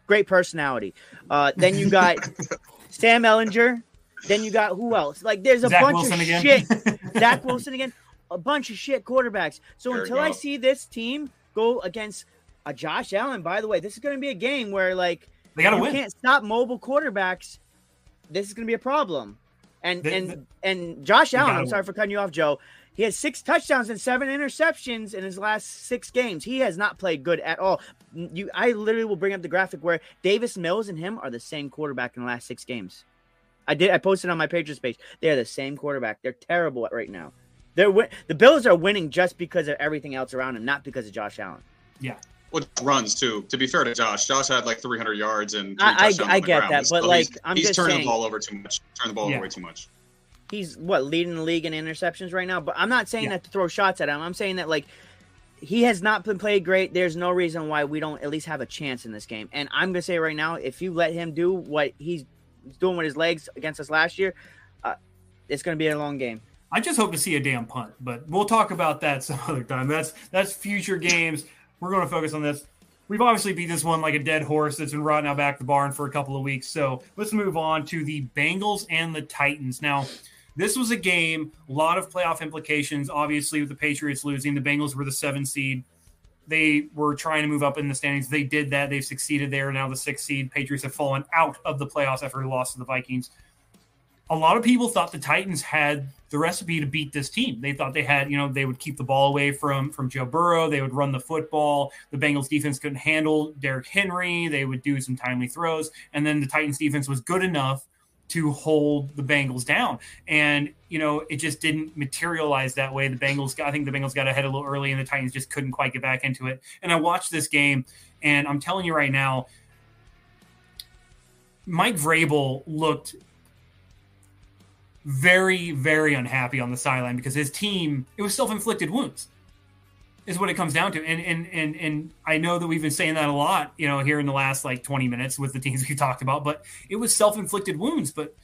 great personality. Uh, then you got Sam Ehlinger. Then you got who else? Like, there's a Zach bunch Wilson of again. shit. Zach Wilson again. A bunch of shit quarterbacks. So Jared until I see this team go against a Josh Allen, by the way, this is going to be a game where, like, They got to you win. can't stop mobile quarterbacks. This is going to be a problem. And They- and and Josh Allen, I'm sorry win. for cutting you off, Joe. He has six touchdowns and seven interceptions in his last six games. He has not played good at all. You, I literally will bring up the graphic where Davis Mills and him are the same quarterback in the last six games. I did. I posted on my Patriots page. They're the same quarterback. They're terrible at right now. They're win- the Bills are winning just because of everything else around them, not because of Josh Allen. Yeah. Well, runs too. To be fair to Josh, Josh had like 300 yards and three I- I- touchdowns I get ground. that, but, So like, he's, I'm he's just turning saying- the ball over too much. Turn the ball Yeah. over way too much. he's what leading the league in interceptions right now. But I'm not saying Yeah. that to throw shots at him. I'm saying that like he has not been played great. There's no reason why we don't at least have a chance in this game. And I'm gonna say right now, if you let him do what he's doing with his legs against us last year, uh, it's gonna be a long game. I just hope to see a damn punt, but we'll talk about that some other time. That's that's future games. We're going to focus on this. We've obviously beat this one like a dead horse that's been rotting out back the barn for a couple of weeks. So let's move on to the Bengals and the Titans. Now, this was a game, a lot of playoff implications. Obviously, with the Patriots losing, the Bengals were the seven seed. They were trying to move up in the standings. They did that. They've succeeded there. Now the sixth seed. Patriots have fallen out of the playoffs after a loss to the Vikings. a lot of people thought the Titans had the recipe to beat this team. They thought they had, you know, they would keep the ball away from from Joe Burrow. They would run the football. The Bengals defense couldn't handle Derrick Henry. They would do some timely throws, and then the Titans defense was good enough to hold the Bengals down. And you know, it just didn't materialize that way. The Bengals, I think the Bengals got ahead a little early, and the Titans just couldn't quite get back into it. And I watched this game, and I'm telling you right now, Mike Vrabel looked very, very unhappy on the sideline because his team it was self inflicted wounds, is what it comes down to. And and and and I know that we've been saying that a lot, you know, here in the last like 20 minutes with the teams we talked about, but it was self inflicted wounds. But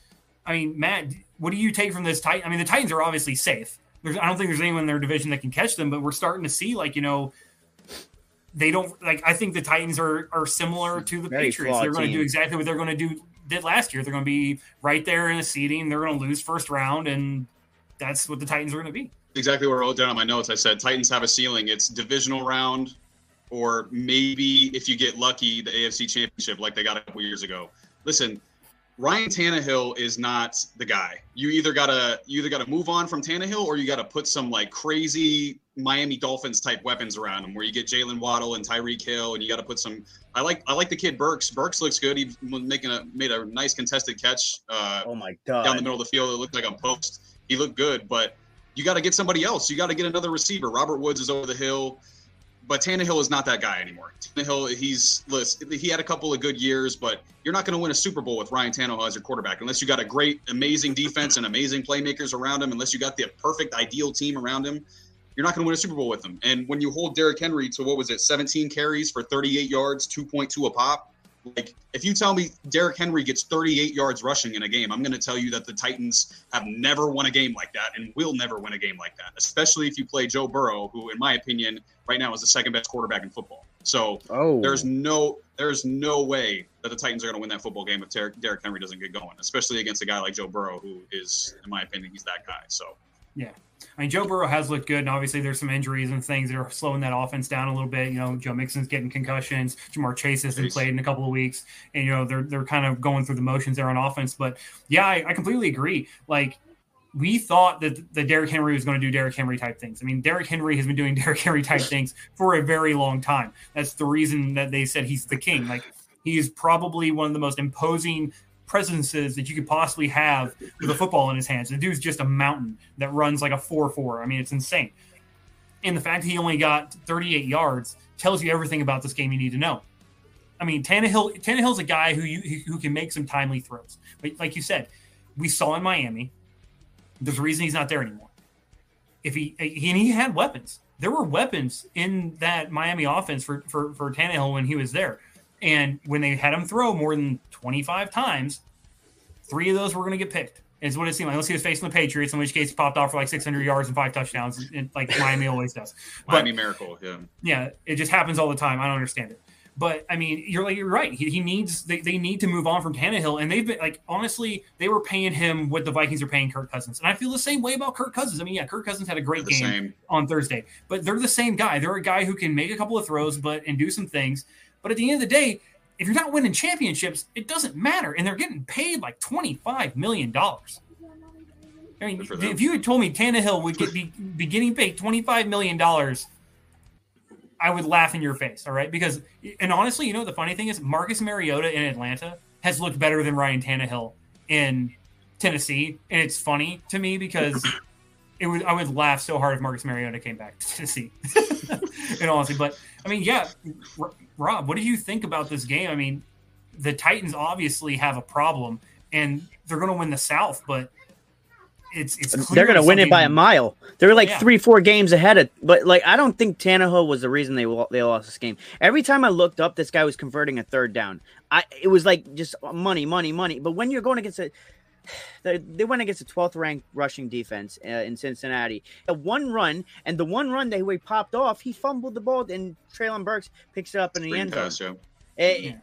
I mean, Matt, what do you take from this Titan? I mean, the Titans are obviously safe. There's, I don't think there's anyone in their division that can catch them, but we're starting to see like you know they don't like. I think the Titans are are similar to the Very Patriots. They're going to do exactly what they're going to do did last year. They're going to be right there in the seeding. They're going to lose first round, and that's what the Titans are going to be. Exactly what I wrote down on my notes. I said Titans have a ceiling. It's divisional round, or maybe if you get lucky, the AFC Championship like they got a couple years ago. Listen, Ryan Tannehill is not the guy. You either gotta you either gotta move on from Tannehill or you gotta put some like crazy Miami Dolphins type weapons around him, where you get Jaylen Waddle and Tyreek Hill, and you got to put some. I like I like the kid Burks. Burks looks good. He was making a made a nice contested catch. Uh, Oh my god! down the middle of the field. It looked like a post. He looked good, but you got to get somebody else. You got to get another receiver. Robert Woods is over the hill, but Tannehill is not that guy anymore. Tannehill, he's listen, he had a couple of good years, but you're not going to win a Super Bowl with Ryan Tannehill as your quarterback unless you got a great, amazing defense and amazing playmakers around him. Unless you got the perfect, ideal team around him, you're not going to win a Super Bowl with him. And when you hold Derrick Henry to what was it, 17 carries for 38 yards, 2.2 a pop. Like, if you tell me Derrick Henry gets 38 yards rushing in a game, I'm going to tell you that the Titans have never won a game like that and will never win a game like that, especially if you play Joe Burrow, who, in my opinion, right now is the second best quarterback in football. So Oh, there's no there's no way that the Titans are going to win that football game if Derrick, Derrick Henry doesn't get going, especially against a guy like Joe Burrow, who is, in my opinion, he's that guy. So I mean, Joe Burrow has looked good, and obviously there's some injuries and things that are slowing that offense down a little bit. You know, Joe Mixon's getting concussions. Ja'Marr Chase hasn't Chase. played in a couple of weeks, and you know they're they're kind of going through the motions there on offense. But yeah, I, I completely agree. Like we thought that the Derrick Henry was going to do Derrick Henry type things. I mean, Derrick Henry has been doing Derrick Henry type things for a very long time. That's the reason that they said he's the king. Like he is probably one of the most imposing presences that you could possibly have with a football in his hands. The dude's just a mountain that runs like a 4 4. I mean, it's insane. And the fact that he only got 38 yards tells you everything about this game you need to know. I mean, Tannehill, Tannehill's a guy who you who can make some timely throws. But like you said, we saw in Miami. There's a reason he's not there anymore. If he and he had weapons, there were weapons in that Miami offense for for for Tannehill when he was there. And when they had him throw more than 25 times, three of those were going to get picked. Is what it seemed like. Unless he was facing the Patriots, in which case he popped off for like 600 yards and five touchdowns, and, like Miami always does. But Miami Miracle, yeah. yeah, it just happens all the time. I don't understand it. But I mean, you're like you're right. He, he needs they, they need to move on from Tannehill, and they've been like honestly, they were paying him what the Vikings are paying Kirk Cousins, and I feel the same way about Kirk Cousins. I mean, yeah, Kirk Cousins had a great game same. on Thursday, but they're the same guy. They're a guy who can make a couple of throws, but and do some things. But at the end of the day, if you're not winning championships, it doesn't matter, and they're getting paid like twenty five million dollars. I mean, Good for them. if you had told me Tannehill would get be, be getting paid twenty five million dollars I would laugh in your face. All right. Because, and honestly, you know, the funny thing is Marcus Mariota in Atlanta has looked better than Ryan Tannehill in Tennessee. And it's funny to me because it would, I would laugh so hard if Marcus Mariota came back to Tennessee. and honestly, but I mean, yeah, Rob, what do you think about this game? I mean, the Titans obviously have a problem and they're going to win the South, but it's, it's, they're gonna win it by a mile. They're like Yeah. three, four games ahead of. But like, I don't think Tannehill was the reason they they lost this game. Every time I looked up, this guy was converting a third down. I it was like just money, money, money. But when you're going against a they, they went against a 12th ranked rushing defense uh, in Cincinnati. A one run, and the one run that he popped off, he fumbled the ball, and Treylon Burks picks it up in the Screen end zone. pass, yeah. Eh, Yeah.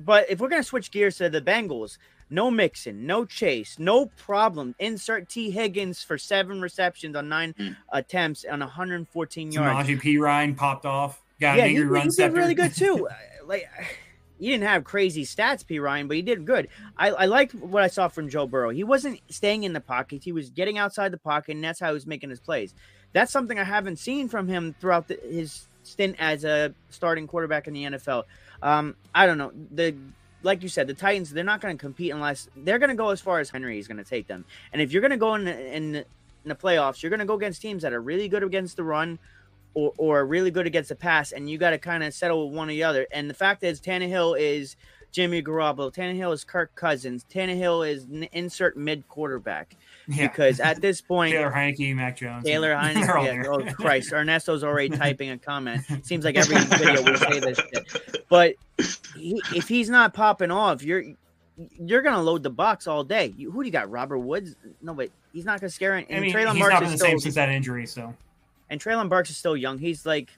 But if we're gonna switch gears to the Bengals, no Mixon, no Chase, no problem. Insert Tee Higgins for seven receptions on nine Hmm. attempts on 114 yards. Samaje Perine popped off. Got yeah, an he, angry he run did really good too. Like he didn't have crazy stats, Perine, but he did good. I, I liked what I saw from Joe Burrow. He wasn't staying in the pocket; he was getting outside the pocket, and that's how he was making his plays. That's something I haven't seen from him throughout the, his stint as a starting quarterback in the NFL. Um, I don't know the like you said, the Titans they're not going to compete unless they're going to go as far as Henry is going to take them. And if you're going to go in in, in the playoffs, you're going to go against teams that are really good against the run or, or really good against the pass, and you got to kind of settle with one or the other. And the fact is, Tannehill is Jimmy Garoppolo, Tannehill is Kirk Cousins, Tannehill is n- insert mid quarterback. Yeah. Because at this point, Taylor Heinicke, Mac Jones, Taylor Heinicke, yeah, oh Christ, Ernesto's already typing a comment. Seems like every video we say this shit. But he, if he's not popping off, you're you're gonna load the box all day. You, who do you got? Robert Woods? No, but he's not gonna scare. And I mean, Treylon he's Burks not been the still, same since that injury. So and Treylon Burks is still young. He's like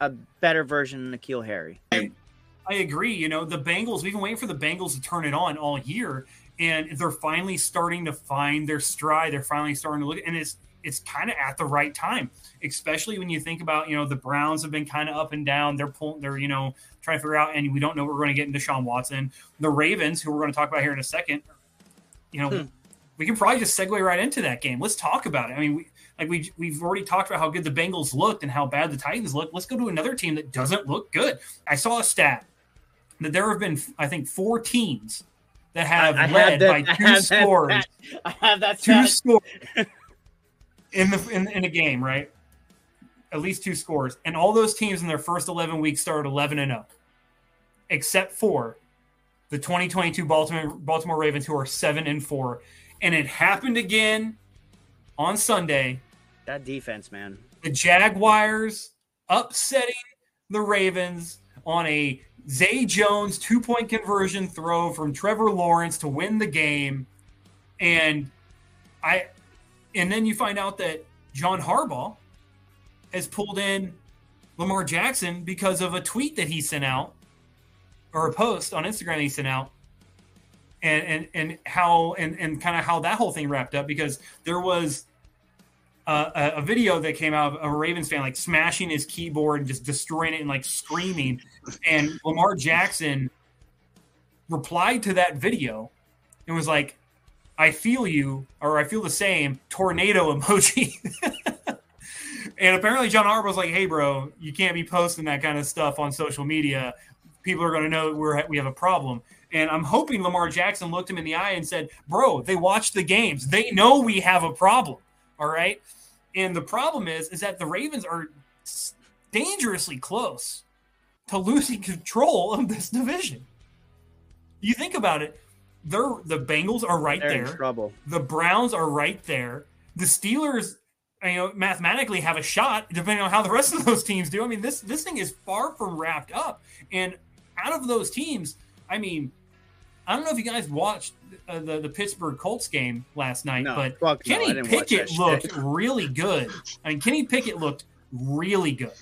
a better version of N'Keal Harry. I agree. You know, the Bengals, we've been waiting for the Bengals to turn it on all year, and they're finally starting to find their stride. They're finally starting to look, and it's it's kind of at the right time, especially when you think about, you know, the Browns have been kind of up and down. They're pulling, they're, you know, trying to figure out, and we don't know what we're going to get into Sean Watson. The Ravens, who we're going to talk about here in a second, you know, Hmm. we can probably just segue right into that game. Let's talk about it. I mean, we, like we we've already talked about how good the Bengals looked and how bad the Titans look. Let's go to another team that doesn't look good. I saw a stat that there have been, I think, four teams that have I have led that- by I two have that scores, stat. I have that two scores in the in, in a game, right? At least two scores, and all those teams in their first eleven weeks started eleven and zero, except for the 2022 Baltimore Baltimore Ravens, who are seven and four, and it happened again on Sunday. That defense, man. The Jaguars upsetting the Ravens on a Zay Jones two point conversion throw from Trevor Lawrence to win the game, and I, and then you find out that John Harbaugh has pulled in Lamar Jackson because of a tweet that he sent out or a post on Instagram he sent out. And, and and how and, and kind of how that whole thing wrapped up because there was a, a video that came out of a Ravens fan like smashing his keyboard and just destroying it and like screaming. And Lamar Jackson replied to that video and was like, I feel you, or I feel the same tornado emoji. and apparently, John Harbaugh was like, hey, bro, you can't be posting that kind of stuff on social media. People are going to know we're, we have a problem. And I'm hoping Lamar Jackson looked him in the eye and said, bro, they watch the games. They know we have a problem. All right. And the problem is, is that the Ravens are dangerously close to losing control of this division. You think about it, they're the Bengals are right They're there. trouble. The Browns are right there. The Steelers, you know, mathematically have a shot, depending on how the rest of those teams do. I mean, this this thing is far from wrapped up. And out of those teams, I mean, I don't know if you guys watched uh, the the Pittsburgh Colts game last night, No, but fuck no, Kenny didn't Pickett looked really good. I mean, Kenny Pickett looked really good.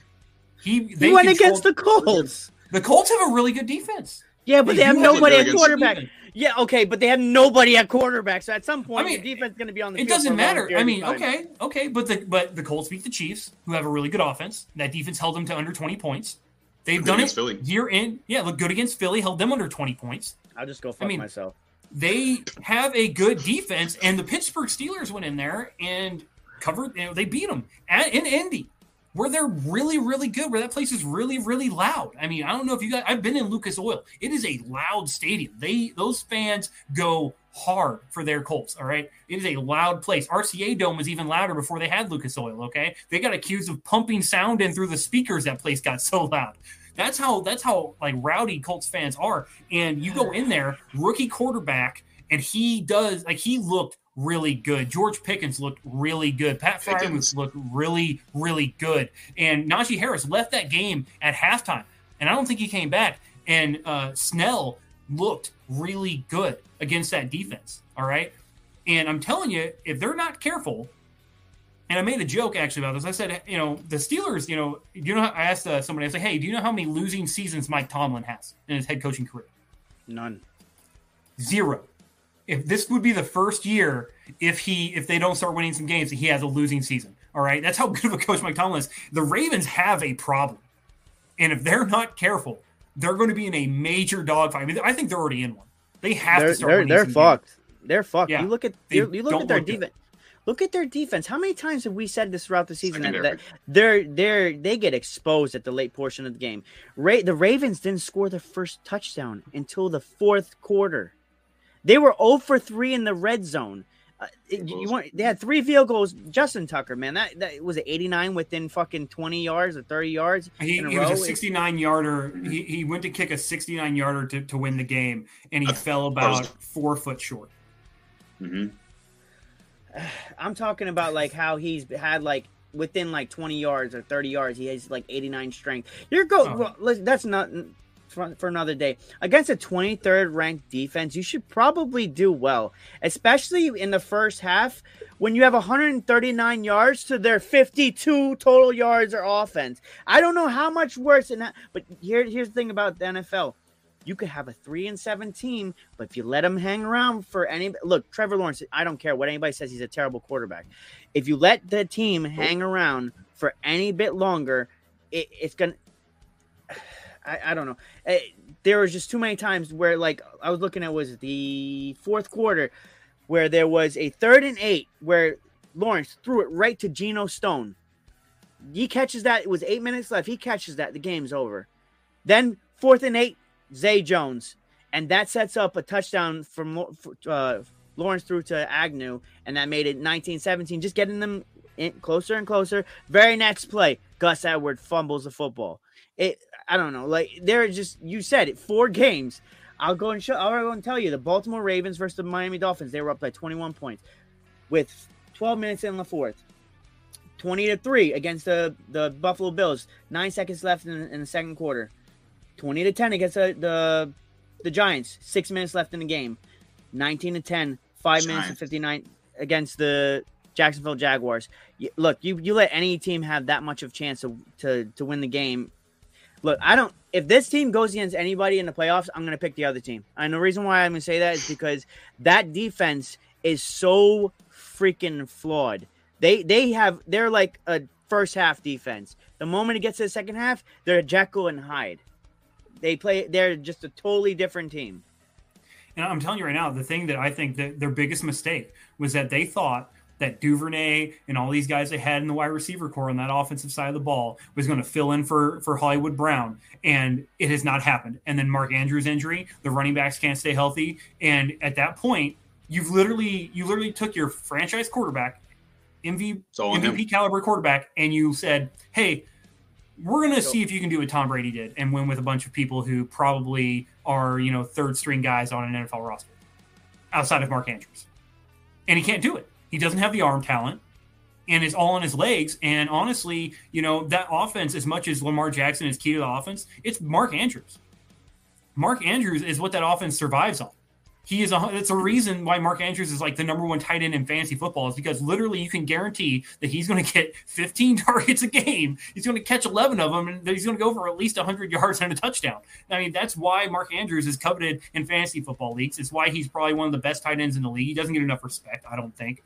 He He they went against the Colts. the Colts have a really good defense. Yeah, but they, have nobody at quarterback. defense. Yeah, okay, but they have nobody at quarterback. So at some point, I mean, the defense is going to be on the It field doesn't for a long matter. I mean, okay, okay, but the but the Colts beat the Chiefs, who have a really good offense. That defense held them to under twenty points. They've Good done it Philly. year in. Yeah, look good against Philly, held them under twenty points. I'll just go fuck mean, myself. They have a good defense, and the Pittsburgh Steelers went in there and covered. You know, they beat them at, in Indy, where they're really, really good. Where that place is really, really loud. I mean, I don't know if you guys. I've been in Lucas Oil. It is a loud stadium. They those fans go hard for their Colts. All right, it is a loud place. RCA Dome was even louder before they had Lucas Oil. Okay, they got accused of pumping sound in through the speakers. That place got so loud. That's how that's how like rowdy Colts fans are. And you go in there, rookie quarterback, and he does like he looked really good. George Pickens looked really good. Pat Freiermuth looked really really good. And Najee Harris left that game at halftime, and I don't think he came back. And uh, Snell looked really good against that defense. All right. And I'm telling you, if they're not careful, and I made a joke actually about this. I said, you know, the Steelers, you know, you know? How, I asked uh, somebody, I said, hey, do you know how many losing seasons Mike Tomlin has in his head coaching career? None. Zero. If this would be the first year, if he if they don't start winning some games, he has a losing season. All right, that's how good of a coach Mike Tomlin is. The Ravens have a problem, and if they're not careful, they're going to be in a major dogfight. I mean, I think they're already in one. They have they're, to start. They're, winning they're fucked. games. They're fucked. Yeah. You look at you, you look at their good. Defense. Look at their defense. How many times have we said this throughout the season that, that they're they're they get exposed at the late portion of the game? Ra- the Ravens didn't score their first touchdown until the fourth quarter. They were 0 for 3 in the red zone. Uh, you want they had three field goals. Justin Tucker, man, that that was it 89 within fucking 20 yards or 30 yards He, in a he row. was a 69 yarder. He, he went to kick a 69 yarder to, to win the game, and he I- fell about was- four foot short. Mhm. I'm talking about like how he's had like within like 20 yards or 30 yards, he has like 89 strength. You're go. Oh. Well, that's not for, for another day against a 23rd ranked defense. You should probably do well, especially in the first half when you have 139 yards to their 52 total yards or offense. I don't know how much worse than that, but here, here's the thing about the NFL. You could have a three and seven team, but if you let them hang around for any look, Trevor Lawrence, I don't care what anybody says, he's a terrible quarterback. If you let the team hang around for any bit longer, it, it's gonna. I, I don't know. Eh, there was just too many times where, like, I was looking at was the fourth quarter, where there was a third and eight where Lawrence threw it right to Geno Stone. He catches that. It was eight minutes left. He catches that. The game's over. Then fourth and eight, Zay Jones, and that sets up a touchdown from uh, Lawrence through to Agnew, and that made it 19-17. Just getting them closer and closer. Very next play, Gus Edward fumbles the football. It, I don't know, like they're just you said it. Four games. I'll go and show. I'll go and tell you the Baltimore Ravens versus the Miami Dolphins. They were up by 21 points with 12 minutes in the fourth. 20 to 3 against the, the Buffalo Bills. Nine seconds left in, in the second quarter. 20 to 10 against the, the the Giants. Six minutes left in the game. 19 to 10. Five minutes and 59 against the Jacksonville Jaguars. You, look, you you let any team have that much of chance to, to to win the game. Look, I don't. If this team goes against anybody in the playoffs, I'm going to pick the other team. And the reason why I'm going to say that is because that defense is so freaking flawed. They they have they're like a first half defense. The moment it gets to the second half, they're Jekyll and Hyde. They play. They're just a totally different team. And I'm telling you right now, the thing that I think that their biggest mistake was that they thought that Duvernay and all these guys they had in the wide receiver corps on that offensive side of the ball was going to fill in for for Hollywood Brown, and it has not happened. And then Mark Andrews' injury, the running backs can't stay healthy, and at that point, you've literally you literally took your franchise quarterback, MV, It's all on him. MVP caliber quarterback, and you said, "Hey, we're going to see if you can do what Tom Brady did and win with a bunch of people who probably are, you know, third string guys on an NFL roster outside of Mark Andrews. And he can't do it. He doesn't have the arm talent and it's all on his legs. And honestly, you know, that offense, as much as Lamar Jackson is key to the offense, it's Mark Andrews. Mark Andrews is what that offense survives on. He is a that's a reason why Mark Andrews is like the number one tight end in fantasy football is because literally you can guarantee that he's going to get 15 targets a game. He's going to catch 11 of them and he's going to go for at least 100 yards and a touchdown. I mean, that's why Mark Andrews is coveted in fantasy football leagues. It's why he's probably one of the best tight ends in the league. He doesn't get enough respect, I don't think.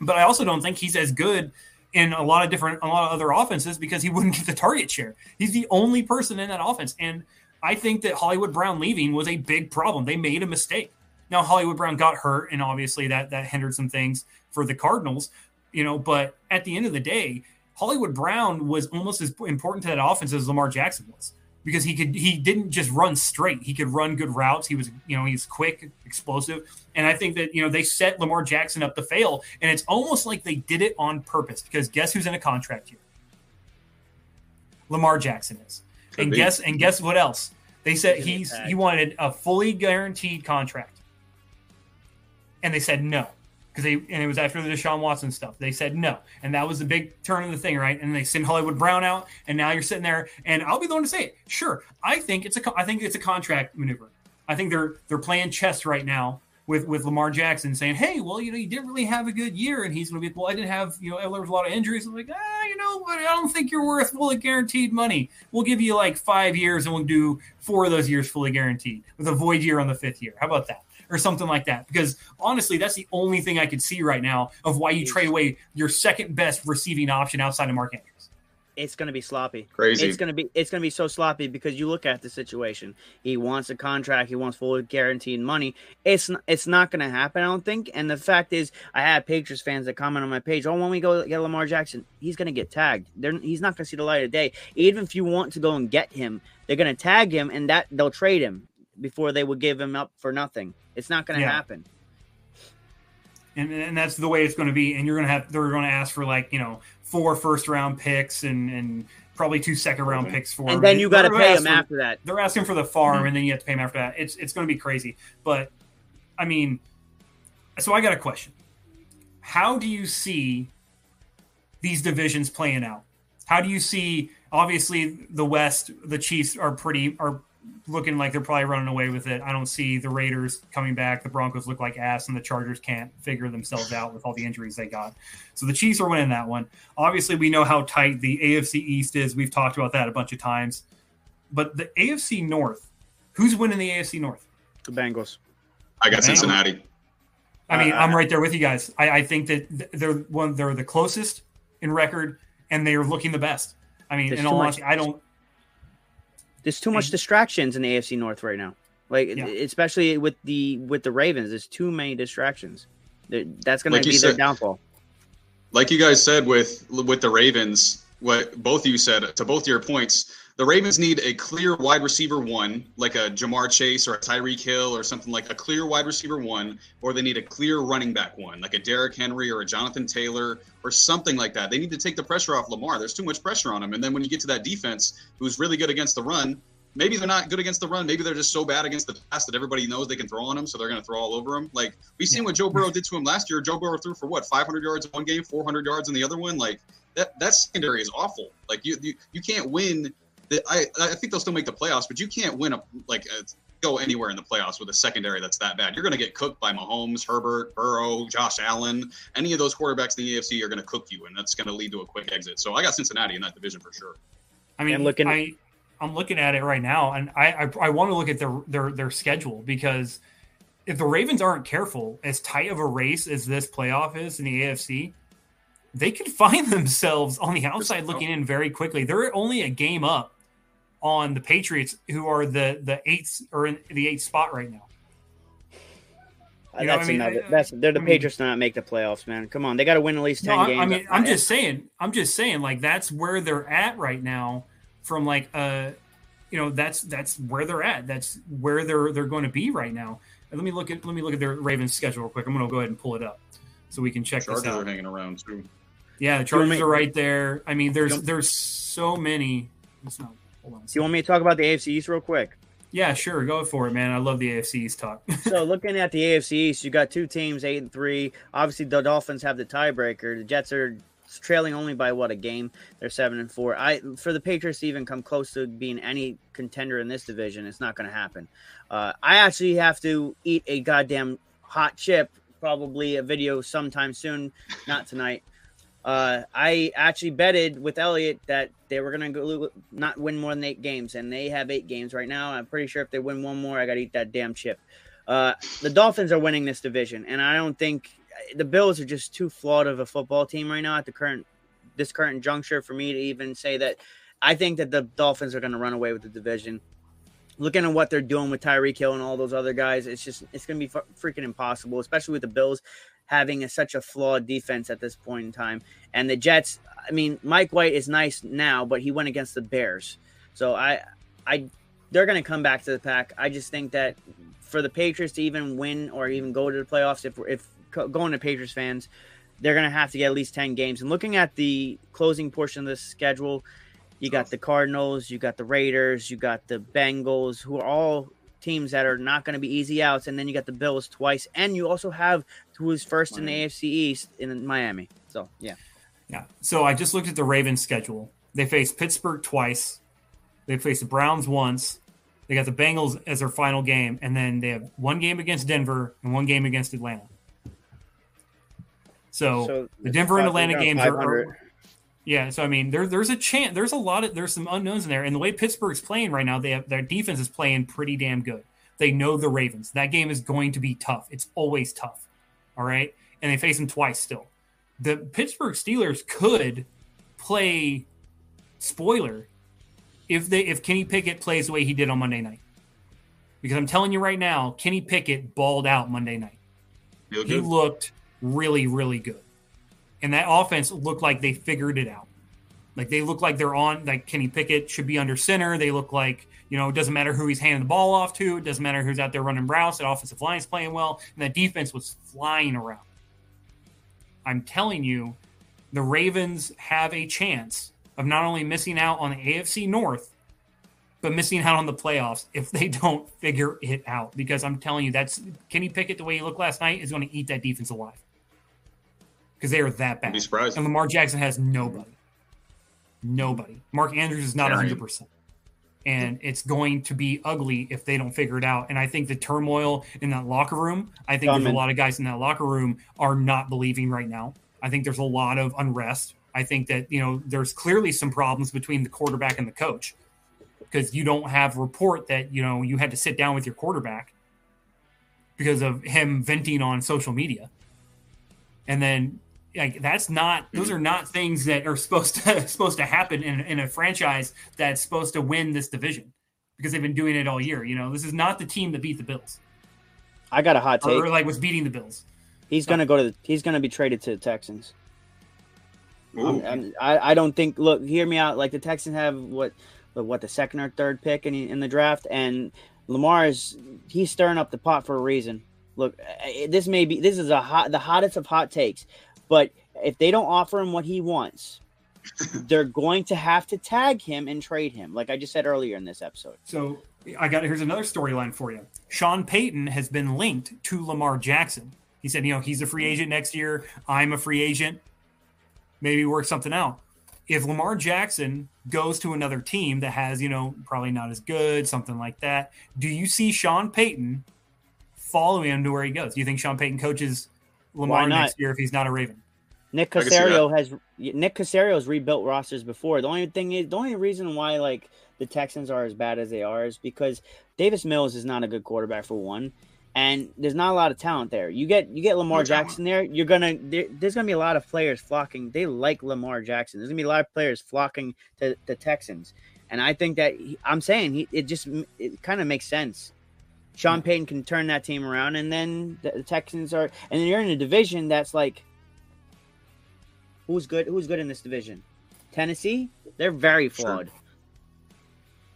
But I also don't think he's as good in a lot of different a lot of other offenses because he wouldn't get the target share. He's the only person in that offense and I think that Hollywood Brown leaving was a big problem. They made a mistake. Now Hollywood Brown got hurt, and obviously that that hindered some things for the Cardinals, you know. But at the end of the day, Hollywood Brown was almost as important to that offense as Lamar Jackson was because he could he didn't just run straight. He could run good routes. He was you know he's quick, explosive, and I think that you know they set Lamar Jackson up to fail, and it's almost like they did it on purpose because guess who's in a contract here? Lamar Jackson is, Could and be. guess and guess what else? They said Give me a he's he wanted a fully guaranteed contract, and they said no because they and it was after the Deshaun Watson stuff. They said no, and that was the big turn of the thing, right? And they sent Hollywood Brown out, and now you're sitting there, and I'll be the one to say it. Sure, I think it's a I think it's a contract maneuver. I think they're they're playing chess right now with with Lamar Jackson saying, "Hey, well, you know, you didn't really have a good year," and he's going to be, "Well, I didn't have, you know, there was a lot of injuries." I'm like, ah, you know? I don't think you're worth fully guaranteed money. We'll give you like five years, and we'll do four of those years fully guaranteed with a void year on the fifth year. How about that? Or something like that. Because honestly, that's the only thing I could see right now of why you trade away your second best receiving option outside of Mark Andrews. it's going to be sloppy. Crazy. It's going to be it's going to be so sloppy because you look at the situation. He wants a contract. He wants full guaranteed money. It's n- it's not going to happen. I don't think. And the fact is, I had Patriots fans that comment on my page. Oh, when we go get Lamar Jackson, he's going to get tagged. They're, he's not going to see the light of day. Even if you want to go and get him, they're going to tag him, and that they'll trade him before they would give him up for nothing. It's not going to Yeah. happen. and, and that's the way it's going to be. And you're going to have they're going to ask for like you know four first round picks and and probably two second round picks for him. And then you got to pay them him for- after that. They're asking for the farm, Mm-hmm. and then you have to pay them after that. It's it's going to be crazy. But I mean, so I got a question: How do you see these divisions playing out? How do you see? Obviously, the West, the Chiefs are pretty are looking like they're probably running away with it. I don't see the Raiders coming back. The Broncos look like ass, and the Chargers can't figure themselves out with all the injuries they got. So the Chiefs are winning that one. Obviously, we know how tight the AFC East is. We've talked about that a bunch of times. But the AFC North, who's winning the AFC North? The Bengals. I got Cincinnati. I mean, Uh, I'm right there with you guys. I, I think that they're one. They're the closest in record, and they are looking the best. I mean, in all honesty, I don't. There's too much distractions in the AFC North right now. Like Yeah. especially with the with the Ravens, there's too many distractions. That's going Like to you be their downfall. like you guys said with with the Ravens, what both of you said to both your points, the Ravens need a clear wide receiver one, like a Ja'Marr Chase or a Tyreek Hill or something like a clear wide receiver one, or they need a clear running back one, like a Derrick Henry or a Jonathan Taylor or something like that. They need to take the pressure off Lamar. There's too much pressure on him. And then when you get to that defense, who's really good against the run, maybe they're not good against the run. Maybe they're just so bad against the pass that everybody knows they can throw on them, so they're going to throw all over him. Like we've seen what Joe Burrow did to him last year. Joe Burrow threw for what 500 yards in one game, 400 yards in the other one. Like that that secondary is awful. Like you you, you can't win. The, I I think they'll still make the playoffs, but you can't win a like uh go anywhere in the playoffs with a secondary that's that bad. You're going to get cooked by Mahomes, Herbert, Burrow, Josh Allen. Any of those quarterbacks in the AFC are going to cook you, and that's going to lead to a quick exit. So I got Cincinnati in that division for sure. I mean, And looking- I I'm looking at it right now, and I I, I want to look at their their their schedule because if the Ravens aren't careful, as tight of a race as this playoff is in the AFC, they could find themselves on the outside looking in very quickly. They're only a game up on the Patriots, who are the the eighth or in the eighth spot right now. Uh, You that's I mean? another. That's they're the I mean- Patriots to not make the playoffs, man. Come on, they got to win at least No, ten I, games. I mean, I'm just saying, I'm just saying, like that's where they're at right now. From like, uh, you know, that's that's where they're at. That's where they're they're going to be right now. And let me look at let me look at their Ravens schedule real quick. I'm going to go ahead and pull it up so we can check Chargers this are hanging around too. Yeah, the Do you want Chargers are right there. I mean, there's there's so many. It's not, a you want me to talk about the AFC East real quick? Yeah, sure, go for it, man. I love the AFC East talk. so looking at the AFC East, you got two teams, eight and three. Obviously, the Dolphins have the tiebreaker. The Jets are trailing only by what a game. They're seven and four. I for the Patriots to even come close to being any contender in this division, it's not going to happen. Uh, I actually have to eat a goddamn hot chip. Probably a video sometime soon, not tonight. Uh, I actually betted with Elliot that they were gonna go not win more than eight games, and they have eight games right now. I'm pretty sure if they win one more, I gotta eat that damn chip. Uh, the Dolphins are winning this division, and I don't think the Bills are just too flawed of a football team right now at the current this current juncture for me to even say that. I think that the Dolphins are going to run away with the division. Looking at what they're doing with Tyreek Hill and all those other guys, it's just it's going to be freaking impossible, especially with the Bills having a, such a flawed defense at this point in time. And the Jets, I mean, Mike White is nice now, but he went against the Bears, so I, I, they're going to come back to the pack. I just think that for the Patriots to even win or even go to the playoffs, if if going to Patriots fans, they're going to have to get at least ten games. And looking at the closing portion of the schedule, you got the Cardinals, you got the Raiders, you got the Bengals, who are all teams that are not going to be easy outs, and then you got the Bills twice, and you also have who is first in the AFC East in Miami. So yeah, Yeah. So I just looked at the Ravens schedule. They faced Pittsburgh twice. They faced the Browns once. They got the Bengals as their final game, and then they have one game against Denver and one game against Atlanta. So, So the Denver and Atlanta games are yeah. So I mean, there, there's a chance. There's a lot of there's some unknowns in there, and the way Pittsburgh's playing right now, they have their defense is playing pretty damn good. They know the Ravens. That game is going to be tough. It's always tough. All right, and they face them twice still. The Pittsburgh Steelers could play spoiler, if they if Kenny Pickett plays the way he did on Monday night. Because I'm telling you right now, Kenny Pickett balled out Monday night. He good. looked really, really good. And that offense looked like they figured it out. Like they look like they're on like Kenny Pickett should be under center. They look like, you know, it doesn't matter who he's handing the ball off to, it doesn't matter who's out there running routes, that offensive line is playing well, and that defense was flying around. I'm telling you, the Ravens have a chance of not only missing out on the AFC North, but missing out on the playoffs if they don't figure it out. Because I'm telling you, that's Kenny Pickett, the way he looked last night, is going to eat that defense alive. Because they are that bad. Be surprised. And Lamar Jackson has nobody. Nobody. Mark Andrews is not 100%. And it's going to be ugly if they don't figure it out. And I think the turmoil in that locker room, I think there's Coming. a lot of guys in that locker room are not believing right now. I think there's a lot of unrest. I think that, you know, there's clearly some problems between the quarterback and the coach because you don't have report that, you know, you had to sit down with your quarterback because of him venting on social media. And then like that's not those are not things that are supposed to supposed to happen in, in a franchise that's supposed to win this division because they've been doing it all year. You know, this is not the team that beat the Bills I got a hot take. or like was beating the Bills. He's gonna go to the. He's gonna be traded to the Texans. I'm- I'm- I, I don't think. Look, hear me out. Like the Texans have what, what the second or third pick in in the draft, and Lamar is he's stirring up the pot for a reason. Look, this may be this is a hot the hottest of hot takes, but if they don't offer him what he wants, they're going to have to tag him and trade him. Like I just said earlier in this episode. So I got here's another storyline for you. Sean Payton has been linked to Lamar Jackson. He said, you know, he's a free agent next year. I'm a free agent. Maybe work something out. If Lamar Jackson goes to another team that has, you know, probably not as good, something like that, do you see Sean Payton following him to where he goes? Do you think Sean Payton coaches Lamar Why not? next year if he's not a Raven? Nick I can see Caserio has Nick Caserio's rebuilt rosters before. The only thing is the only reason why like the Texans are as bad as they are is because Davis Mills is not a good quarterback for one, and there's not a lot of talent there. You get you get Lamar No. Jackson there, you're gonna there, there's gonna be a lot of players flocking. They like Lamar Jackson. There's gonna be a lot of players flocking to the Texans, and I think that he, I'm saying he, it just it kind of makes sense. Sean Payton can turn that team around, and then the, the Texans are, and then you're in a division that's like Who's good? Who's good in this division? Tennessee. They're very Sure. flawed.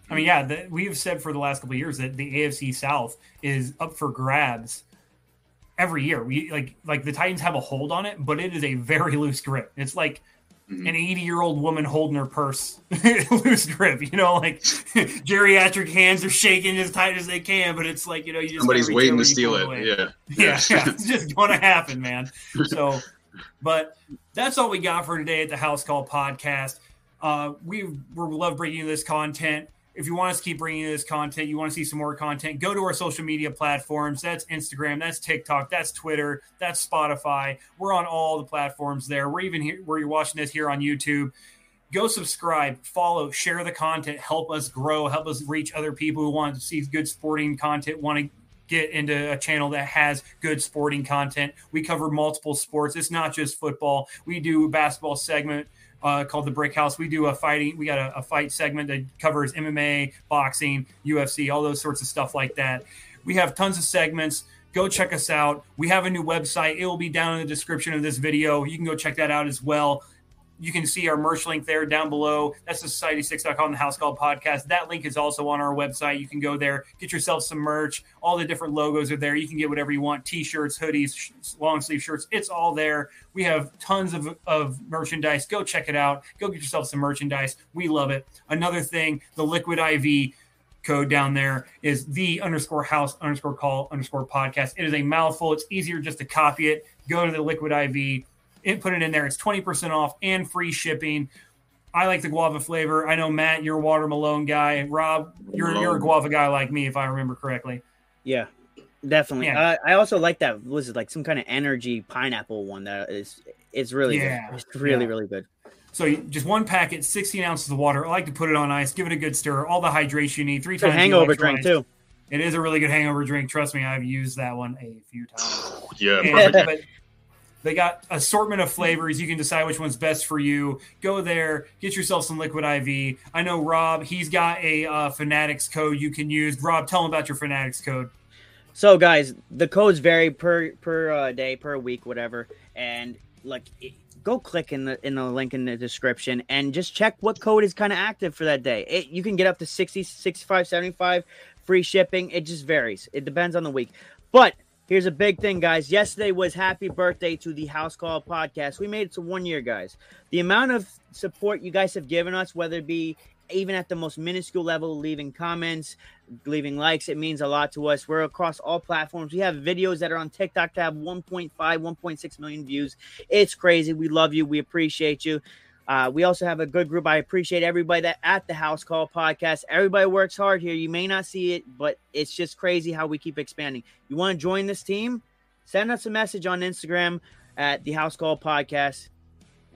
I mean, yeah, the, we have said for the last couple of years that the AFC South is up for grabs every year. We like like the Titans have a hold on it, but it is a very loose grip. It's like Mhm. an 80 year old woman holding her purse, loose grip. You know, like geriatric hands are shaking as tight as they can, but it's like you know you just Somebody's waiting to steal it. away. Yeah. yeah, yeah, it's just going to happen, man. So, but that's all we got for today at the House Call podcast. Uh, we we love bringing you this content. If you want us to keep bringing this content, you want to see some more content, go to our social media platforms. That's Instagram, that's TikTok, that's Twitter, that's Spotify. We're on all the platforms there. We're even here where you're watching this here on YouTube. Go subscribe, follow, share the content, help us grow, help us reach other people who want to see good sporting content, want to get into a channel that has good sporting content. We cover multiple sports. It's not just football. We do basketball segment uh, called the Brick House. We do a fighting. We got a, a fight segment that covers MMA, boxing, UFC, all those sorts of stuff like that. We have tons of segments. Go check us out. We have a new website. It will be down in the description of this video. You can go check that out as well. You can see our merch link there down below. That's the Society6.com, the House Call Podcast. That link is also on our website. You can go there, get yourself some merch. All the different logos are there. You can get whatever you want t shirts, hoodies, sh- long sleeve shirts. It's all there. We have tons of, of merchandise. Go check it out. Go get yourself some merchandise. We love it. Another thing, the Liquid IV code down there is the underscore house underscore call underscore podcast. It is a mouthful. It's easier just to copy it. Go to the Liquid IV, and put it in there. It's 20% off and free shipping. I like the guava flavor. I know Matt, you're a water Malone guy. Rob, you're you're a guava guy like me, if I remember correctly. Yeah, definitely. Yeah. Uh, I also like that. Was it like some kind of energy pineapple one that is? It's really Yeah, good. It's really yeah. really good. So just one packet, 16 ounces of water. I like to put it on ice, give it a good stir, all the hydration you need. Three It's a times the hangover drink too. It is a really good hangover drink. Trust me, I've used that one a few times. Yeah. And- but They got assortment of flavors. You can decide which one's best for you. Go there, get yourself some Liquid IV. I know Rob, he's got a uh, Fanatics code you can use. Rob, tell him about your Fanatics code. So, guys, the codes vary per per uh, day, per week, whatever. And like, it, go click in the in the link in the description and just check what code is kind of active for that day. It, you can get up to 60, 65, 75 free shipping. It just varies. It depends on the week. But here's a big thing, guys. Yesterday was happy birthday to the House Call podcast. We made it to one year, guys. The amount of support you guys have given us, whether it be even at the most minuscule level, leaving comments, leaving likes. It means a lot to us. We're across all platforms. We have videos that are on TikTok to have 1.5, 1.6 million views. It's crazy. We love you. We appreciate you. Uh, we also have a good group. I appreciate everybody that at the House Call podcast. Everybody works hard here. You may not see it, but it's just crazy how we keep expanding. You want to join this team? Send us a message on Instagram at the House Call podcast,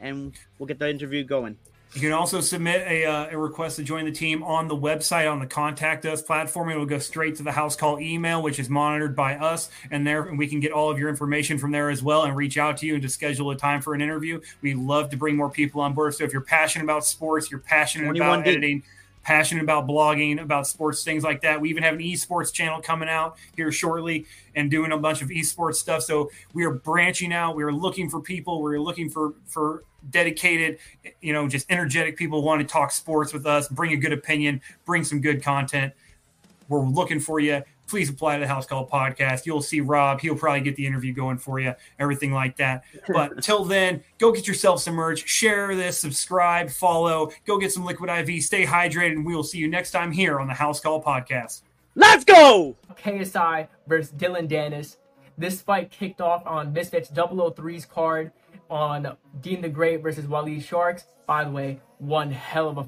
and we'll get the interview going. You can also submit a, uh, a, request to join the team on the website on the contact us platform. It will go straight to the house call email, which is monitored by us, and there we can get all of your information from there as well and reach out to you and to schedule a time for an interview. We love to bring more people on board. So if you're passionate about sports, you're passionate about editing, passionate about blogging, about sports, things like that. We even have an esports channel coming out here shortly and doing a bunch of esports stuff. So we are branching out. We are looking for people. We're looking for for dedicated, you know, just energetic people want to talk sports with us, bring a good opinion, bring some good content. We're looking for you. Please apply to the House Call podcast. You'll see Rob. He'll probably get the interview going for you, everything like that. But till then, go get yourself some merch, share this, subscribe, follow, go get some Liquid IV, stay hydrated, and we will see you next time here on the House Call podcast. Let's go! KSI versus Dillon Danis. This fight kicked off on Misfits 003's card on Deen the Great versus Walid Sharks. By the way, one hell of a